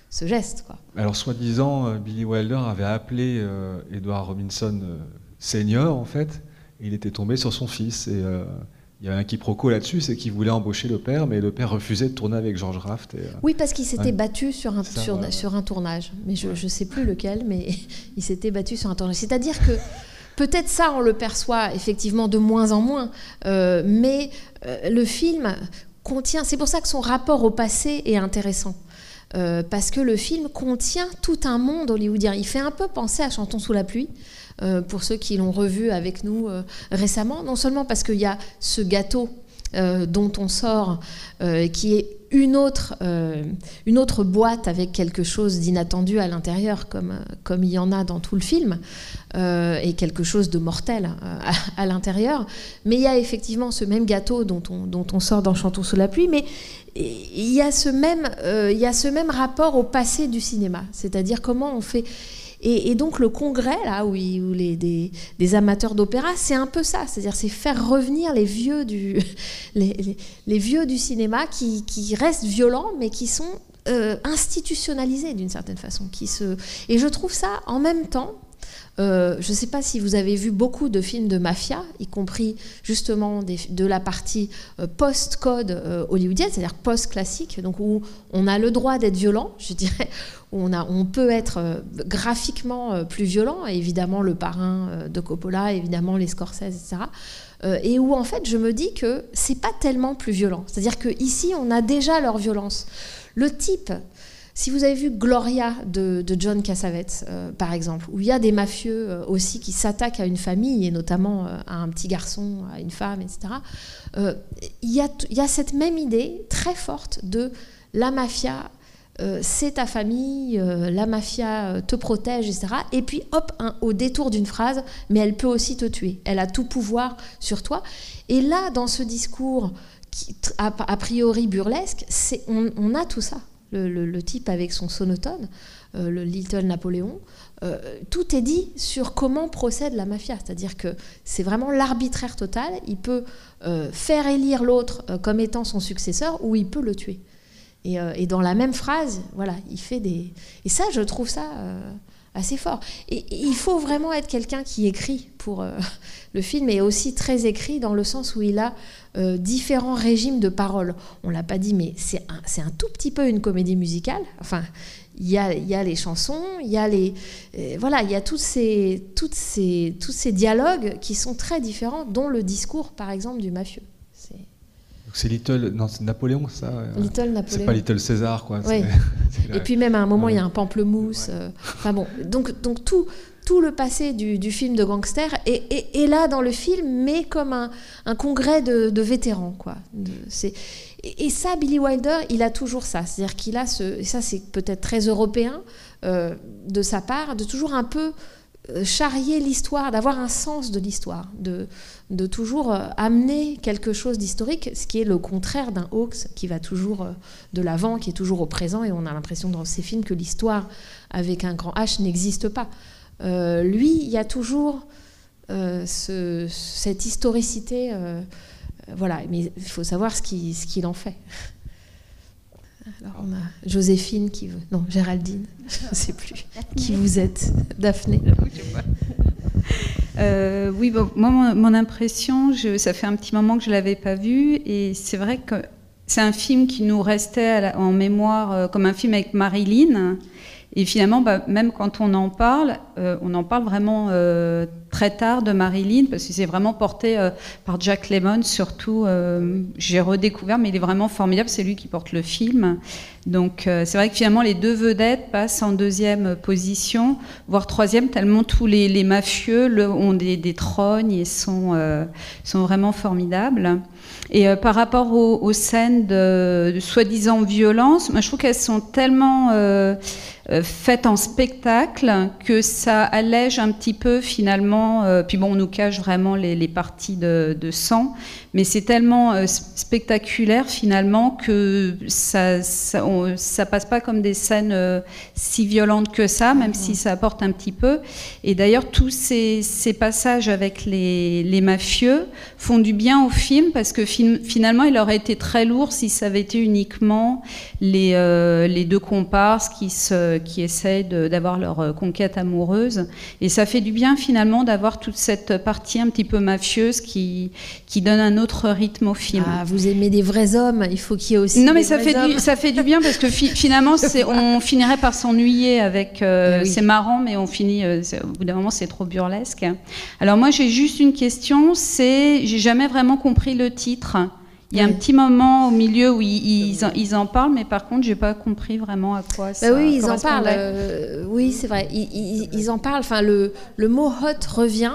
Speaker 2: ce, geste quoi?
Speaker 3: Alors, soi-disant, Billy Wilder avait appelé Edward Robinson senior, en fait, et il était tombé sur son fils. Et il y a un quiproquo là-dessus, c'est qu'il voulait embaucher le père, mais le père refusait de tourner avec George Raft. Et,
Speaker 2: oui, parce qu'il s'était battu sur un, sur, sur, un tournage. Mais je ne sais plus lequel, mais il s'était battu sur un tournage. C'est-à-dire que peut-être ça, on le perçoit effectivement de moins en moins, euh, mais euh, le film contient. C'est pour ça que son rapport au passé est intéressant. Euh, parce que le film contient tout un monde hollywoodien. Il fait un peu penser à Chantons sous la pluie. Euh, pour ceux qui l'ont revu avec nous euh, récemment, non seulement parce qu'il y a ce gâteau euh, dont on sort, qui est une autre, une autre boîte avec quelque chose d'inattendu à l'intérieur, comme, comme il y en a dans tout le film, et quelque chose de mortel à, l'intérieur. Mais il y a effectivement ce même gâteau dont on, dont on sort dans Chantons sous la pluie, mais il y, a ce même, il y a ce même rapport au passé du cinéma, c'est-à-dire comment on fait... Et, donc le congrès, là, où, les, des, amateurs d'opéra, c'est un peu ça, c'est-à-dire c'est faire revenir les vieux du, les, vieux du cinéma qui, restent violents, mais qui sont euh, institutionnalisés d'une certaine façon. Qui se... Et je trouve ça en même temps euh, je ne sais pas si vous avez vu beaucoup de films de mafia, y compris justement de la partie euh, post-code euh, hollywoodienne, c'est-à-dire post-classique, donc où on a le droit d'être violent, je dirais, où on, a, on peut être graphiquement plus violent, évidemment le parrain de Coppola, évidemment les Scorsese, etc. et où en fait je me dis que c'est pas tellement plus violent. C'est-à-dire qu'ici on a déjà leur violence. Le type si vous avez vu Gloria de, John Cassavetes, euh, par exemple, où il y a des mafieux euh, aussi qui s'attaquent à une famille, et notamment euh, à un petit garçon, à une femme, etc., il y, a, cette même idée très forte de la mafia, c'est ta famille, la mafia te protège, etc. Et puis, hop, au détour d'une phrase, mais elle peut aussi te tuer. Elle a tout pouvoir sur toi. Et là, dans ce discours qui, a, priori burlesque, on a tout ça le, type avec son sonotone, euh, le Little Napoléon, euh, tout est dit sur comment procède la mafia. C'est-à-dire que c'est vraiment l'arbitraire total. Il peut euh, faire élire l'autre comme étant son successeur ou il peut le tuer. Et, dans la même phrase, voilà, il fait des. Et ça, je trouve ça assez fort. Et, il faut vraiment être quelqu'un qui écrit pour le film et aussi très écrit dans le sens où il a euh, différents régimes de paroles. On l'a pas dit, mais c'est un, tout petit peu une comédie musicale. Enfin, il y a, les chansons, il y a les euh, voilà, il y a ces, ces, tous ces dialogues qui sont très différents, dont le discours, par exemple, du mafieux.
Speaker 3: C'est Little, non, c'est Napoléon, ça. Euh,
Speaker 2: Little Napoléon.
Speaker 3: C'est pas Little César, quoi.
Speaker 2: Et puis même à un moment, il y a un pamplemousse. Enfin bon, donc donc tout tout le passé du, film de gangster est, là dans le film, mais comme un, congrès de, vétérans. Quoi. et, ça, Billy Wilder, il a toujours ça. C'est-à-dire qu'il a ce. Et ça, c'est peut-être très européen euh, de sa part, de toujours un peu euh, charrier l'histoire, d'avoir un sens de l'histoire, de, de toujours euh, amener quelque chose d'historique, ce qui est le contraire d'un Hawks qui va toujours de l'avant, qui est toujours au présent, et on a l'impression dans ces films que l'histoire avec un grand H n'existe pas. Euh, lui, il y a toujours euh, cette historicité. Euh, voilà, mais il faut savoir ce qu'il en fait. Alors on a Joséphine qui veut. Non, Géraldine, je ne sais plus. qui vous êtes Daphné
Speaker 4: Oui, bon, moi, mon, impression, ça fait un petit moment que je ne l'avais pas vu, et c'est vrai que c'est un film qui nous restait en mémoire comme un film avec Marilyn. Et finalement, bah, même quand on en parle, euh, on en parle vraiment euh, très tard de Marilyn, parce que c'est vraiment porté euh, par Jack Lemmon, surtout. J'ai redécouvert, mais il est vraiment formidable, c'est lui qui porte le film. Donc c'est vrai que finalement, les deux vedettes passent en deuxième position, voire troisième, tellement tous les, mafieux ont des, des, trognes et sont, sont vraiment formidables. Et par rapport aux, scènes de, de soi-disant violence, moi, je trouve qu'elles sont tellement euh, faite en spectacle que ça allège un petit peu finalement. Euh, puis bon, on nous cache vraiment les, parties de, sang, mais c'est tellement euh, spectaculaire finalement que ça, ça passe pas comme des scènes euh, si violentes que ça, même si ça apporte un petit peu. Et d'ailleurs, tous ces, passages avec les, mafieux font du bien au film parce que finalement, il aurait été très lourd si ça avait été uniquement les, euh, deux comparses qui, se, essayent d'avoir leur conquête amoureuse. Et ça fait du bien finalement d'avoir toute cette partie un petit peu mafieuse qui donne un autre rythme au film.
Speaker 2: Ah, vous aimez des vrais hommes, il faut qu'il y ait aussi.
Speaker 4: Non, mais
Speaker 2: ça
Speaker 4: fait, du, ça fait du bien parce que finalement, on finirait par s'ennuyer avec. Euh, c'est marrant, mais on finit. Euh, au bout d'un moment, c'est trop burlesque. Alors, moi, j'ai juste une question c'est. J'ai jamais vraiment compris le titre. Il y a un petit moment au milieu où ils, ils, en, parlent, mais par contre, j'ai pas compris vraiment à quoi bah ça.
Speaker 2: oui, ils en parlent. Euh, oui, c'est vrai. Ils, ils, en parlent. Enfin, le, le mot hot revient.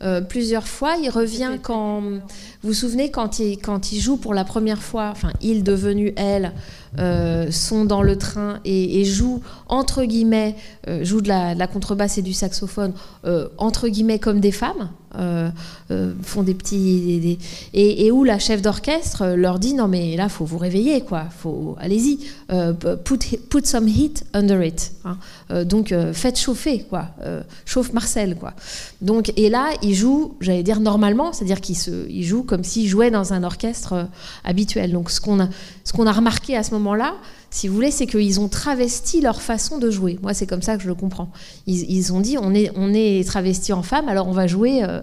Speaker 2: Euh, plusieurs fois. Il revient quand, vous vous souvenez, quand il, quand il joue pour la première fois, enfin, il devenu elle, euh, sont dans le train et, jouent, entre guillemets, euh, jouent de la, contrebasse et du saxophone, entre guillemets, comme des femmes, font des petits. et, où la chef d'orchestre leur dit non, mais là, faut vous réveiller, quoi. Faut, allez-y, put, put some heat under it. Hein. donc, faites chauffer, quoi. chauffe Marcel, quoi. Donc, et là, il joue, j'allais dire normalement, c'est-à-dire qu'il il joue comme s'il jouait dans un orchestre habituel. Donc, ce qu'on a, ce qu'on a remarqué à ce moment-là, si vous voulez, c'est qu'ils ont travesti leur façon de jouer. Moi, c'est comme ça que je le comprends. Ils, ont dit on est, on est travesti en femme, alors on va jouer. Euh,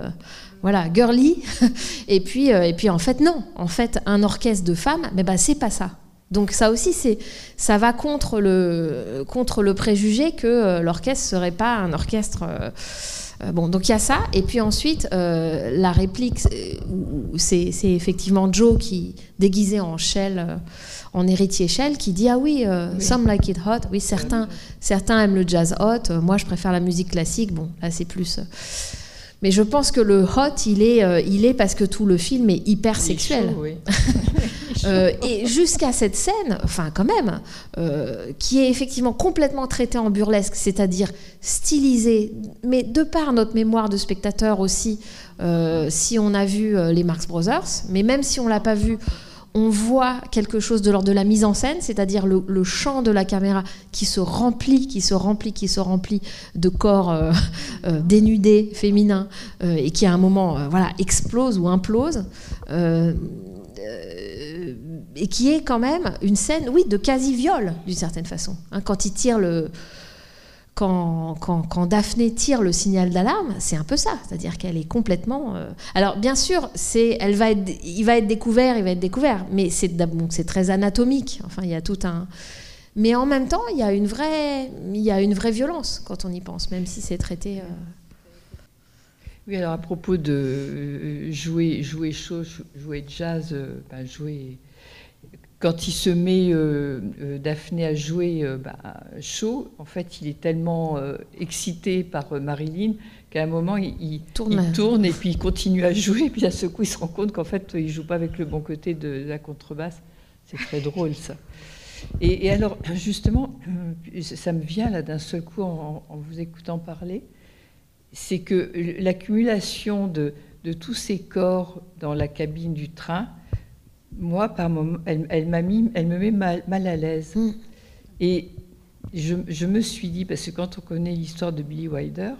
Speaker 2: voilà, girly. et puis, euh, et puis en fait, non. En fait, un orchestre de femmes, mais ben, c'est pas ça. Donc ça aussi, c'est, ça va contre le, contre le préjugé que euh, l'orchestre serait pas un orchestre. Bon, donc il y a ça. Et puis ensuite, la réplique, c'est, c'est effectivement Joe qui, déguisé en Shell en héritier Shell qui dit ah oui, euh, some like it hot. Oui, certains, certains aiment le jazz hot. Euh, moi, je préfère la musique classique. Bon, là, c'est plus. Euh. Mais je pense que le hot, il est, il est parce que tout le film est hyper sexuel. et jusqu'à cette scène, enfin quand même, qui est effectivement complètement traitée en burlesque, c'est-à-dire stylisée, mais de par notre mémoire de spectateur aussi, si on a vu les Marx Brothers, mais même si on l'a pas vu, on voit quelque chose de l'ordre de la mise en scène, c'est-à-dire le, champ de la caméra qui se remplit, qui se remplit, qui se remplit de corps euh, euh, dénudés, féminins, euh, et qui à un moment voilà, explose ou implose. et qui est quand même une scène, oui, de quasi-viol, d'une certaine façon. Hein, quand il tire le, quand, Daphné tire le signal d'alarme, c'est un peu ça, c'est-à-dire qu'elle est complètement. Euh, alors bien sûr, elle va il va être découvert, il va être découvert, mais c'est, très anatomique. Enfin, il y a tout un. Mais en même temps, il y a une vraie, il y a une vraie violence quand on y pense, même si c'est traité. Euh.
Speaker 5: Oui, alors à propos de euh, jouer, jouer chaud, jouer jazz, ben, jouer quand il se met euh, euh, Daphné à jouer euh, bah, chaud, en fait, il est tellement excité par Marilyn qu'à un moment, il, tourne. et puis il continue à jouer. Puis à ce coup, il se rend compte qu'en fait, il joue pas avec le bon côté de, la contrebasse. C'est très drôle, ça. Et, alors, justement, ça me vient là d'un seul coup en, vous écoutant parler, c'est que l'accumulation de, de tous ces corps dans la cabine du train, moi, par moment, elle, elle m'a mis, elle me met mal, à l'aise. Mm. Et je, me suis dit, parce que quand on connaît l'histoire de Billy Wilder,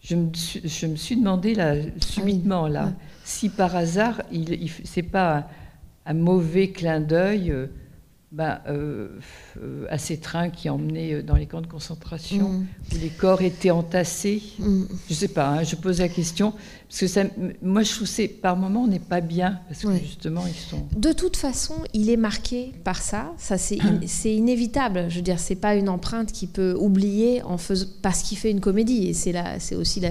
Speaker 5: je me, suis, je me suis demandé là, subitement, là, si par hasard, il, il c'est pas un, mauvais clin d'œil. Euh, ben, euh, euh, à ces trains qui emmenaient euh, dans les camps de concentration, mm. où les corps étaient entassés. Mm. Je ne sais pas, hein, je pose la question. Parce que ça, moi, je trouve que par moment, on n'est pas bien, parce que justement, ils sont...
Speaker 2: De toute façon, il est marqué par ça. ça c'est, c'est inévitable. Je veux dire, c'est pas une empreinte qui peut oublier en faisant, parce qu'il fait une comédie. Et c'est, là, c'est aussi la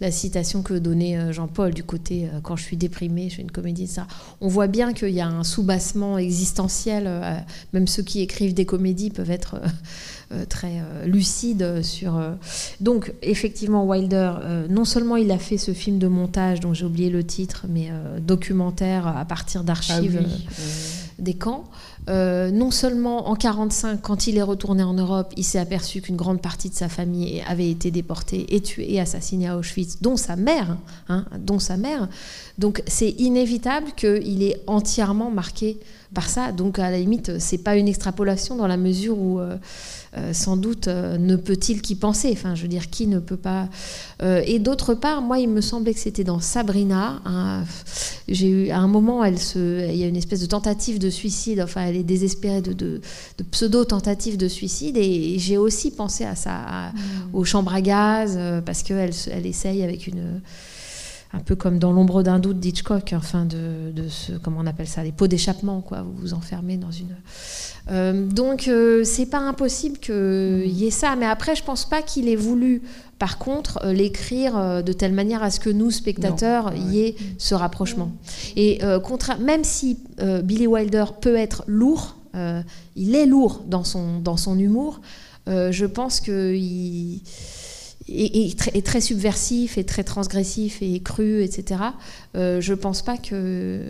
Speaker 2: la citation que donnait euh, Jean-Paul du côté euh, quand je suis déprimée, je fais une comédie, ça. On voit bien qu'il y a un soubassement existentiel. Euh, même ceux qui écrivent des comédies peuvent être très lucides sur. Donc, effectivement, Wilder, non seulement il a fait ce film de montage dont j'ai oublié le titre, mais documentaire à partir d'archives ah des camps. Euh, non seulement en 45, quand il est retourné en Europe, il s'est aperçu qu'une grande partie de sa famille avait été déportée et tuée et assassinée à Auschwitz, dont sa mère, hein, dont sa mère. Donc c'est inévitable qu'il est entièrement marqué par ça. Donc à la limite, c'est pas une extrapolation dans la mesure où euh, euh, sans doute euh, ne peut-il qu'y penser. Enfin, je veux dire, qui ne peut pas. et d'autre part, moi, il me semblait que c'était dans Sabrina. J'ai eu à un moment, elle se, il y a une espèce de tentative de suicide. Enfin, elle est désespérée de, de, pseudo tentative de suicide. Et j'ai aussi pensé à ça, mmh. aux chambres à gaz, parce qu'elle elle essaye avec une un peu comme dans l'ombre d'un doute d'Hitchcock, enfin de, ce, comment on appelle ça, les pots d'échappement, quoi. Vous vous enfermez dans une. Euh, donc euh, c'est pas impossible qu'il y ait ça, mais après je pense pas qu'il ait voulu, par contre, euh, l'écrire de telle manière à ce que nous spectateurs y ait ce rapprochement. Et même si Billy Wilder peut être lourd, il est lourd dans son dans son humour. je pense que et, très, subversif et très transgressif et cru, etc. Euh, je ne pense pas que,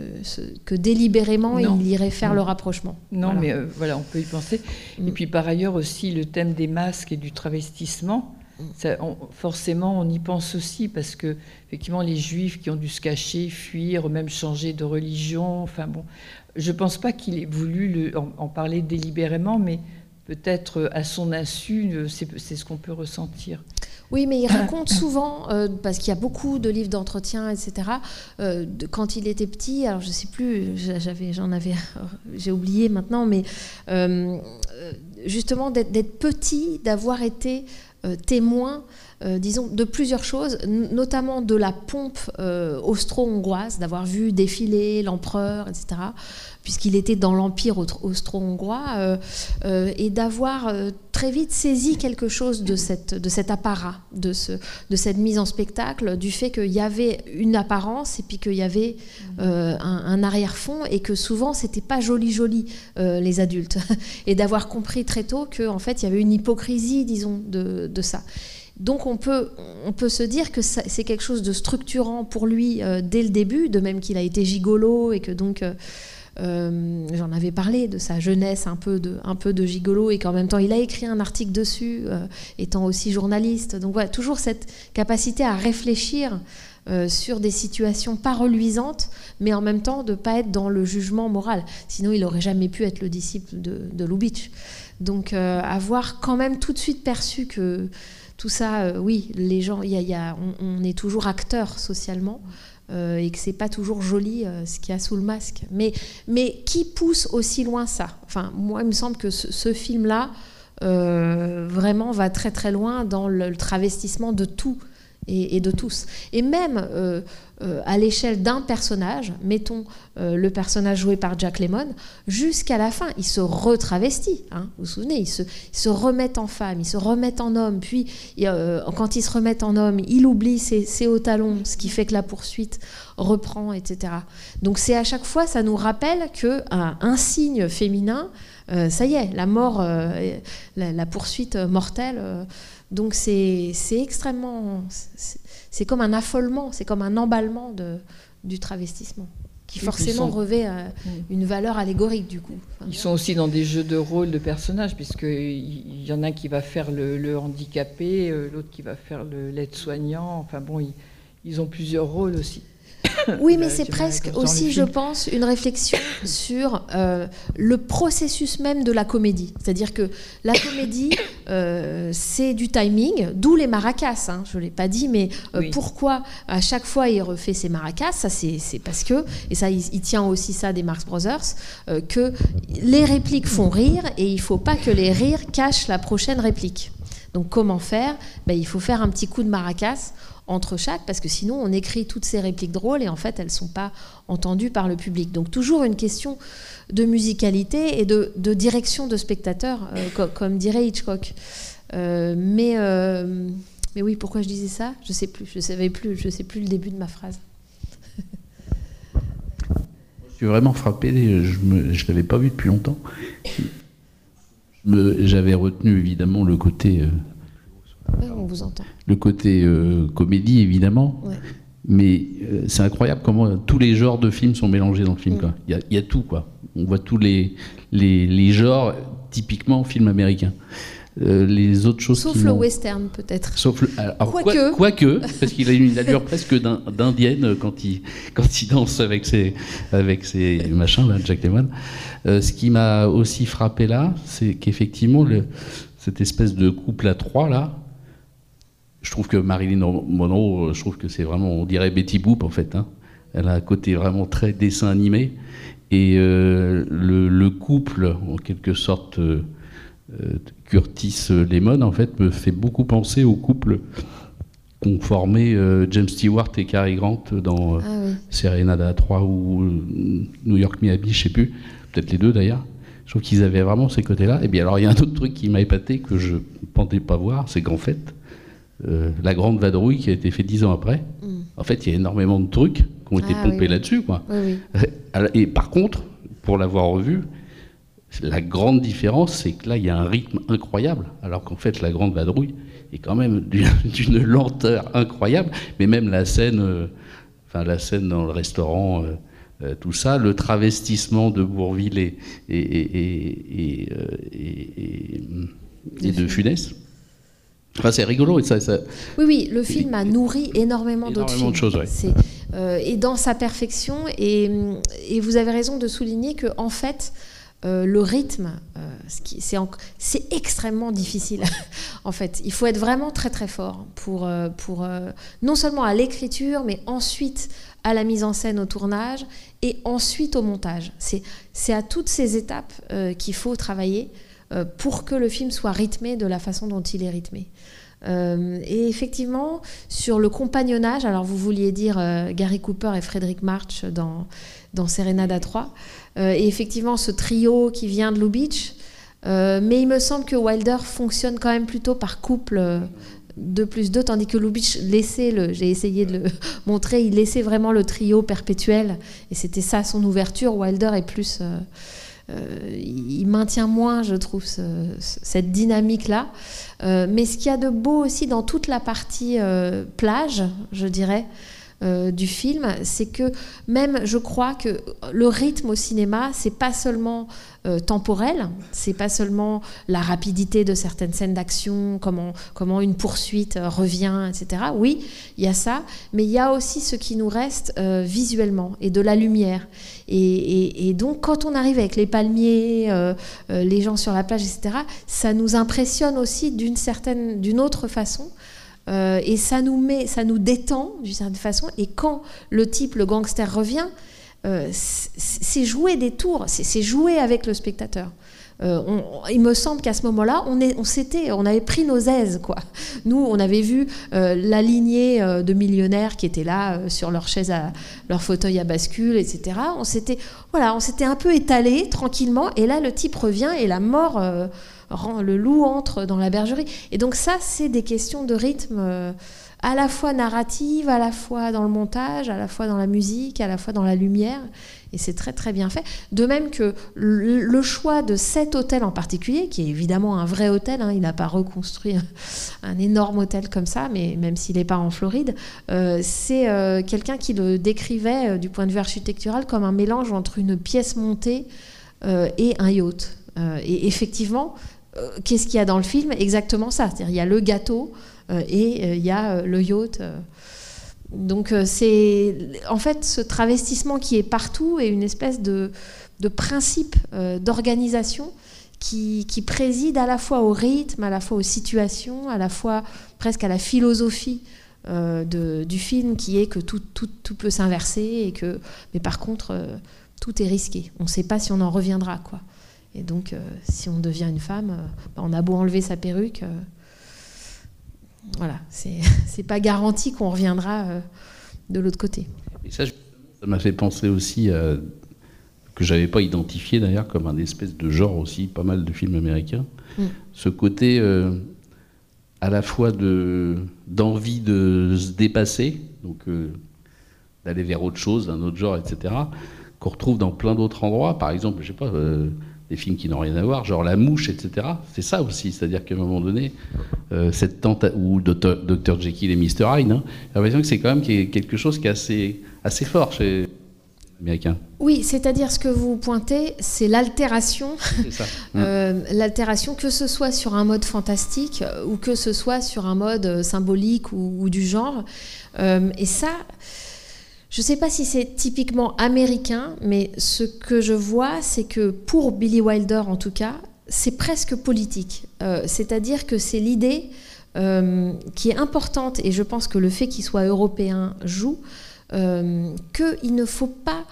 Speaker 2: que délibérément il irait faire le rapprochement.
Speaker 5: Non, mais euh, voilà, on peut y penser. Et mm. puis par ailleurs aussi le thème des masques et du travestissement. Mm. forcément, on y pense aussi parce que effectivement, les Juifs qui ont dû se cacher, fuir, même changer de religion. Enfin bon, je ne pense pas qu'il ait voulu en, parler délibérément, mais peut-être à son insu, c'est ce qu'on peut ressentir.
Speaker 2: Oui, mais il raconte souvent, euh, parce qu'il y a beaucoup de livres d'entretien, etc. Euh, quand il était petit, alors je sais plus, j'avais, j'en avais, j'ai oublié maintenant, mais euh, justement d'être petit, d'avoir été témoin disons, de plusieurs choses, notamment de la pompe austro-hongroise, d'avoir vu défiler l'empereur, etc puisqu'il était dans l'Empire austro-hongrois, euh, euh, et d'avoir euh, très vite saisi quelque chose de, cet apparat, de, ce, de cette mise en spectacle, du fait qu'il y avait une apparence et puis qu'il y avait un, arrière-fond et que souvent c'était pas joli joli les adultes, et d'avoir compris très tôt qu'en en fait il y avait une hypocrisie, disons, de ça. Donc on peut, on peut se dire que c'est quelque chose de structurant pour lui dès le début, de même qu'il a été gigolo et que donc euh, j'en avais parlé de sa jeunesse un peu de, un peu de gigolo et qu'en même temps il a écrit un article dessus, euh, étant aussi journaliste. Donc voilà, toujours cette capacité à réfléchir euh, sur des situations pas reluisantes, mais en même temps de pas être dans le jugement moral. Sinon, il n'aurait jamais pu être le disciple de, de Lubitsch. Donc, avoir quand même tout de suite perçu que tout ça, oui, les gens, y y a, on, est toujours acteur socialement. Euh, et que c'est pas toujours joli euh, ce qu'il y a sous le masque. Mais, mais qui pousse aussi loin ça? Enfin, moi, il me semble que ce, film-là euh, vraiment va très très loin dans le travestissement de tout et, de tous. Et même euh, euh, à l'échelle d'un personnage, mettons euh, le personnage joué par Jack Lemmon, jusqu'à la fin, il se retravestit. Hein, vous vous souvenez, il se, se remet en femme, il se remet en homme, puis quand il se remet en homme, il oublie ses, hauts talons, ce qui fait que la poursuite reprend, etc. Donc c'est à chaque fois, ça nous rappelle que un, signe féminin, ça y est, la mort, la, poursuite mortelle donc c'est extrêmement... C'est comme un affolement, c'est comme un emballement de, du travestissement qui forcément revêt euh, mm. une valeur allégorique du coup.
Speaker 5: ils sont aussi dans des jeux de rôle de personnages, puisqu'il y en a un qui va faire le, handicapé, euh, l'autre qui va faire l'aide-soignant. Enfin bon, ils, ont plusieurs rôles aussi.
Speaker 2: Oui, mais c'est presque aussi, je pense, une réflexion sur euh, le processus même de la comédie. C'est-à-dire que la comédie, euh, c'est du timing, d'où les maracas. Hein, je ne l'ai pas dit, mais euh, pourquoi à chaque fois il refait ses maracas Ça, c'est parce que, et ça, il, tient aussi ça des Marx Brothers, que les répliques font rire et il ne faut pas que les rires cachent la prochaine réplique. Donc comment faire? Ben, Il faut faire un petit coup de maracas entre chaque, parce que sinon on écrit toutes ces répliques drôles et en fait elles ne sont pas entendues par le public. Donc toujours une question de musicalité et de, direction de spectateur, euh, comme, dirait Hitchcock. Euh, mais, euh, mais oui, pourquoi je disais ça? Je sais plus, je savais plus, je sais plus le début de ma phrase.
Speaker 6: je suis vraiment frappé, je ne l'avais pas vu depuis longtemps. J'avais retenu évidemment le côté
Speaker 2: on vous entend.
Speaker 6: Le côté euh, comédie, évidemment. Mais euh, c'est incroyable comment tous les genres de films sont mélangés dans le film.
Speaker 2: Mm.
Speaker 6: quoi. Il y, a- il y a tout, quoi. On voit tous les, les, les genres, typiquement film américain. Euh, les autres choses
Speaker 2: Sauf le western, peut-être.
Speaker 6: Sauf le, alors, quoi-
Speaker 2: Quoique.
Speaker 6: quoique, parce qu'il a une allure presque d'in- d'indienne quand il, quand il danse avec ses, avec ses machins, là, Jack Lemmon. Euh, ce qui m'a aussi frappé là, c'est qu'effectivement, cette espèce de couple à trois, là, je trouve que Marilyn Monroe, je trouve que c'est vraiment, on dirait Betty Boop en fait. hein. Elle a un côté vraiment très dessin animé. Et euh, le, le couple, en quelque sorte, euh, euh, Curtis Lemon, en fait, me fait beaucoup penser au couple qu'ont formé euh, James Stewart et Cary Grant dans euh,
Speaker 2: Ah oui.
Speaker 6: Serenada 3 ou euh, New York Miami, je sais plus, peut-être les deux d'ailleurs. Je trouve qu'ils avaient vraiment ces côtés-là. Et bien alors il y a un autre truc qui m'a épaté que je ne pensais pas voir, c'est qu'en fait, euh, la grande vadrouille qui a été faite dix ans après,
Speaker 2: Mm.
Speaker 6: en fait il y a énormément de trucs qui ont été
Speaker 2: Ah
Speaker 6: pompés
Speaker 2: oui.
Speaker 6: là-dessus. quoi.
Speaker 2: Oui, oui.
Speaker 6: Et par contre, pour l'avoir revu, la grande différence, c'est que là, il y a un rythme incroyable, alors qu'en fait, la grande vadrouille est quand même d'une lenteur incroyable. Mais même la scène, euh, enfin la scène dans le restaurant, euh, euh, tout ça, le travestissement de Bourville euh, et de Funès. Enfin, c'est rigolo et ça, ça-
Speaker 2: Oui, oui, le film a nourri énormément d'autres
Speaker 6: Énormément
Speaker 2: films.
Speaker 6: de choses, ouais.
Speaker 2: Euh, et dans sa perfection, et, et vous avez raison de souligner que en fait, euh, le rythme, euh, c'est, en- c'est extrêmement difficile. en fait, il faut être vraiment très très fort pour, pour non seulement à l'écriture, mais ensuite à la mise en scène au tournage et ensuite au montage. C'est, c'est à toutes ces étapes qu'il faut travailler pour que le film soit rythmé de la façon dont il est rythmé. Euh, et effectivement, sur le compagnonnage, alors vous vouliez dire euh, Gary Cooper et Frédéric March dans, dans Serenada 3, euh, et effectivement ce trio qui vient de Lou Beach, euh, mais il me semble que Wilder fonctionne quand même plutôt par couple. euh, 2 plus 2, tandis que Lubitsch laissait le, j'ai essayé de le montrer, il laissait vraiment le trio perpétuel, et c'était ça son ouverture. Wilder est plus, euh, euh, il maintient moins, je trouve, ce- ce- cette dynamique-là. Euh, mais ce qu'il y a de beau aussi dans toute la partie euh, plage, je dirais, euh, du film, c'est que même, je crois que le rythme au cinéma, c'est pas seulement euh, temporel, c'est pas seulement la rapidité de certaines scènes d'action, comment, comment une poursuite euh, revient, etc. Oui, il y a ça, mais il y a aussi ce qui nous reste visuellement et de la lumière. Et, et- donc, quand on arrive avec les palmiers, les gens sur la plage, etc., ça nous impressionne aussi d'une certaine, d'une autre façon. Euh, et ça nous met, ça nous détend d'une certaine façon. Et quand le type, le gangster revient, euh, c'est jouer des tours, c'est jouer avec le spectateur. Euh, il me semble qu'à ce moment-là, on, s'était- on avait pris nos aises. Quoi. Nous, on avait vu la lignée de millionnaires qui étaient là sur leur chaise, à, leur fauteuil à bascule, etc. On s'était, voilà, on s'était un peu étalé tranquillement. Et là, le type revient et la mort, le loup entre dans la bergerie. Et donc ça, c'est des questions de rythme. euh, à la fois narrative, à la fois dans le montage, à la fois dans la musique, à la fois dans la lumière. Et c'est très très bien fait. De même que le, choix de cet hôtel en particulier, qui est évidemment un vrai hôtel, hein, il n'a pas reconstruit un, énorme hôtel comme ça, mais même s'il n'est pas en Floride, euh, c'est euh, quelqu'un qui le décrivait du point de vue architectural comme un mélange entre une pièce montée et un yacht. Et effectivement, qu'est-ce qu'il y a dans le film Exactement ça. C'est-à-dire il y a le gâteau euh, et euh, il y a euh, le yacht. euh. Donc euh, c'est en fait ce travestissement qui est partout est une espèce de, principe euh, d'organisation qui, préside à la fois au rythme, à la fois aux situations, à la fois presque à la philosophie euh, du film qui est que tout, peut s'inverser et que mais par contre euh, tout est risqué. On ne sait pas si on en reviendra quoi. Et donc euh, si on devient une femme, euh, bah, on a beau enlever sa perruque. euh, voilà, c'est pas garanti qu'on reviendra de l'autre côté.
Speaker 6: Et ça, ça m'a fait penser aussi à, que j'avais pas identifié d'ailleurs comme un espèce de genre aussi, pas mal de films américains.
Speaker 2: Mm.
Speaker 6: Ce côté euh, à la fois de d'envie de se dépasser, donc euh, d'aller vers autre chose, un autre genre, etc. Qu'on retrouve dans plein d'autres endroits. Par exemple, je sais pas, euh, des films qui n'ont rien à voir, genre La Mouche, etc. C'est ça aussi, c'est-à-dire qu'à un moment donné, euh, cette tente ou Dr Jekyll et Mr Hyde, hein, j'ai l'impression que c'est quand même quelque chose qui est assez, assez fort chez les Américains.
Speaker 2: Oui, c'est-à-dire ce que vous pointez, c'est l'altération, euh, l'altération que ce soit sur un mode fantastique ou que ce soit sur un mode symbolique ou, du genre. Euh, et ça, je ne sais pas si c'est typiquement américain, mais ce que je vois, c'est que pour Billy Wilder en tout cas, c'est presque politique. Euh, c'est-à-dire que c'est l'idée euh, qui est importante, et je pense que le fait qu'il soit européen joue, euh, qu'il ne faut pas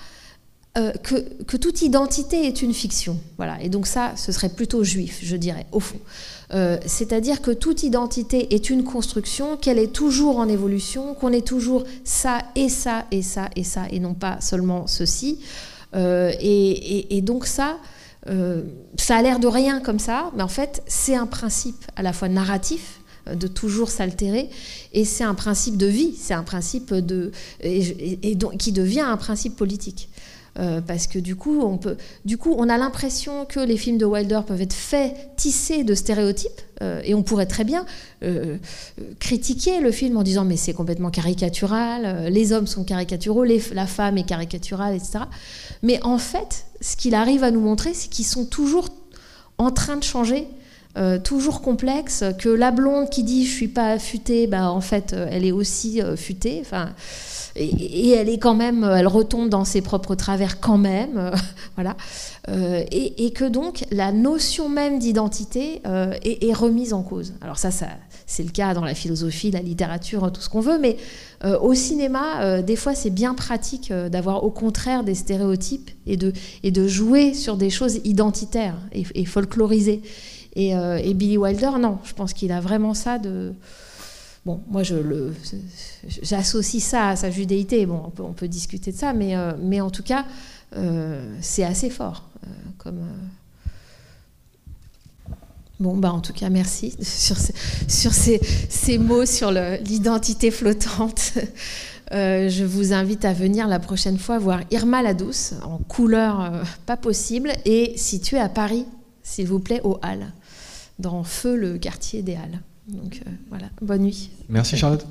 Speaker 2: que, que, toute identité est une fiction. Voilà. Et donc ça, ce serait plutôt juif, je dirais, au fond. Euh, c'est-à-dire que toute identité est une construction, qu'elle est toujours en évolution, qu'on est toujours ça et ça et ça et ça, et non pas seulement ceci. Euh, et, donc ça, euh, ça a l'air de rien comme ça, mais en fait, c'est un principe à la fois narratif, de toujours s'altérer. Et c'est un principe de vie, c'est un principe de, et, qui devient un principe politique. Euh, parce que du coup, on peut, du coup, on a l'impression que les films de Wilder peuvent être faits, tissés de stéréotypes, euh, et on pourrait très bien euh, critiquer le film en disant mais c'est complètement caricatural, les hommes sont caricaturaux, la femme est caricaturale, etc. Mais en fait, ce qu'il arrive à nous montrer, c'est qu'ils sont toujours en train de changer. toujours complexe, que la blonde qui dit je suis pas affûtée, bah, en fait elle est aussi futée. Enfin, et, elle est quand même, elle retombe dans ses propres travers quand même, euh, voilà, euh, et, que donc la notion même d'identité euh, est, remise en cause. Alors ça, ça c'est le cas dans la philosophie, la littérature, tout ce qu'on veut, mais au cinéma, des fois, c'est bien pratique d'avoir au contraire des stéréotypes et de, jouer sur des choses identitaires et, folklorisées. Et Billy Wilder, non, je pense qu'il a vraiment ça de Bon, moi, je le, j'associe ça à sa judéité. Bon, on peut, discuter de ça, mais, euh, en tout cas, euh, c'est assez fort. Euh, comme, Bon, bah, en tout cas, merci sur ces, ces mots sur l'identité flottante. je vous invite à venir la prochaine fois voir Irma la Douce en couleur pas possible et située à Paris, s'il vous plaît, aux Halles, dans Feu, le quartier des Halles. Donc euh, voilà, bonne nuit.
Speaker 3: Merci Charlotte.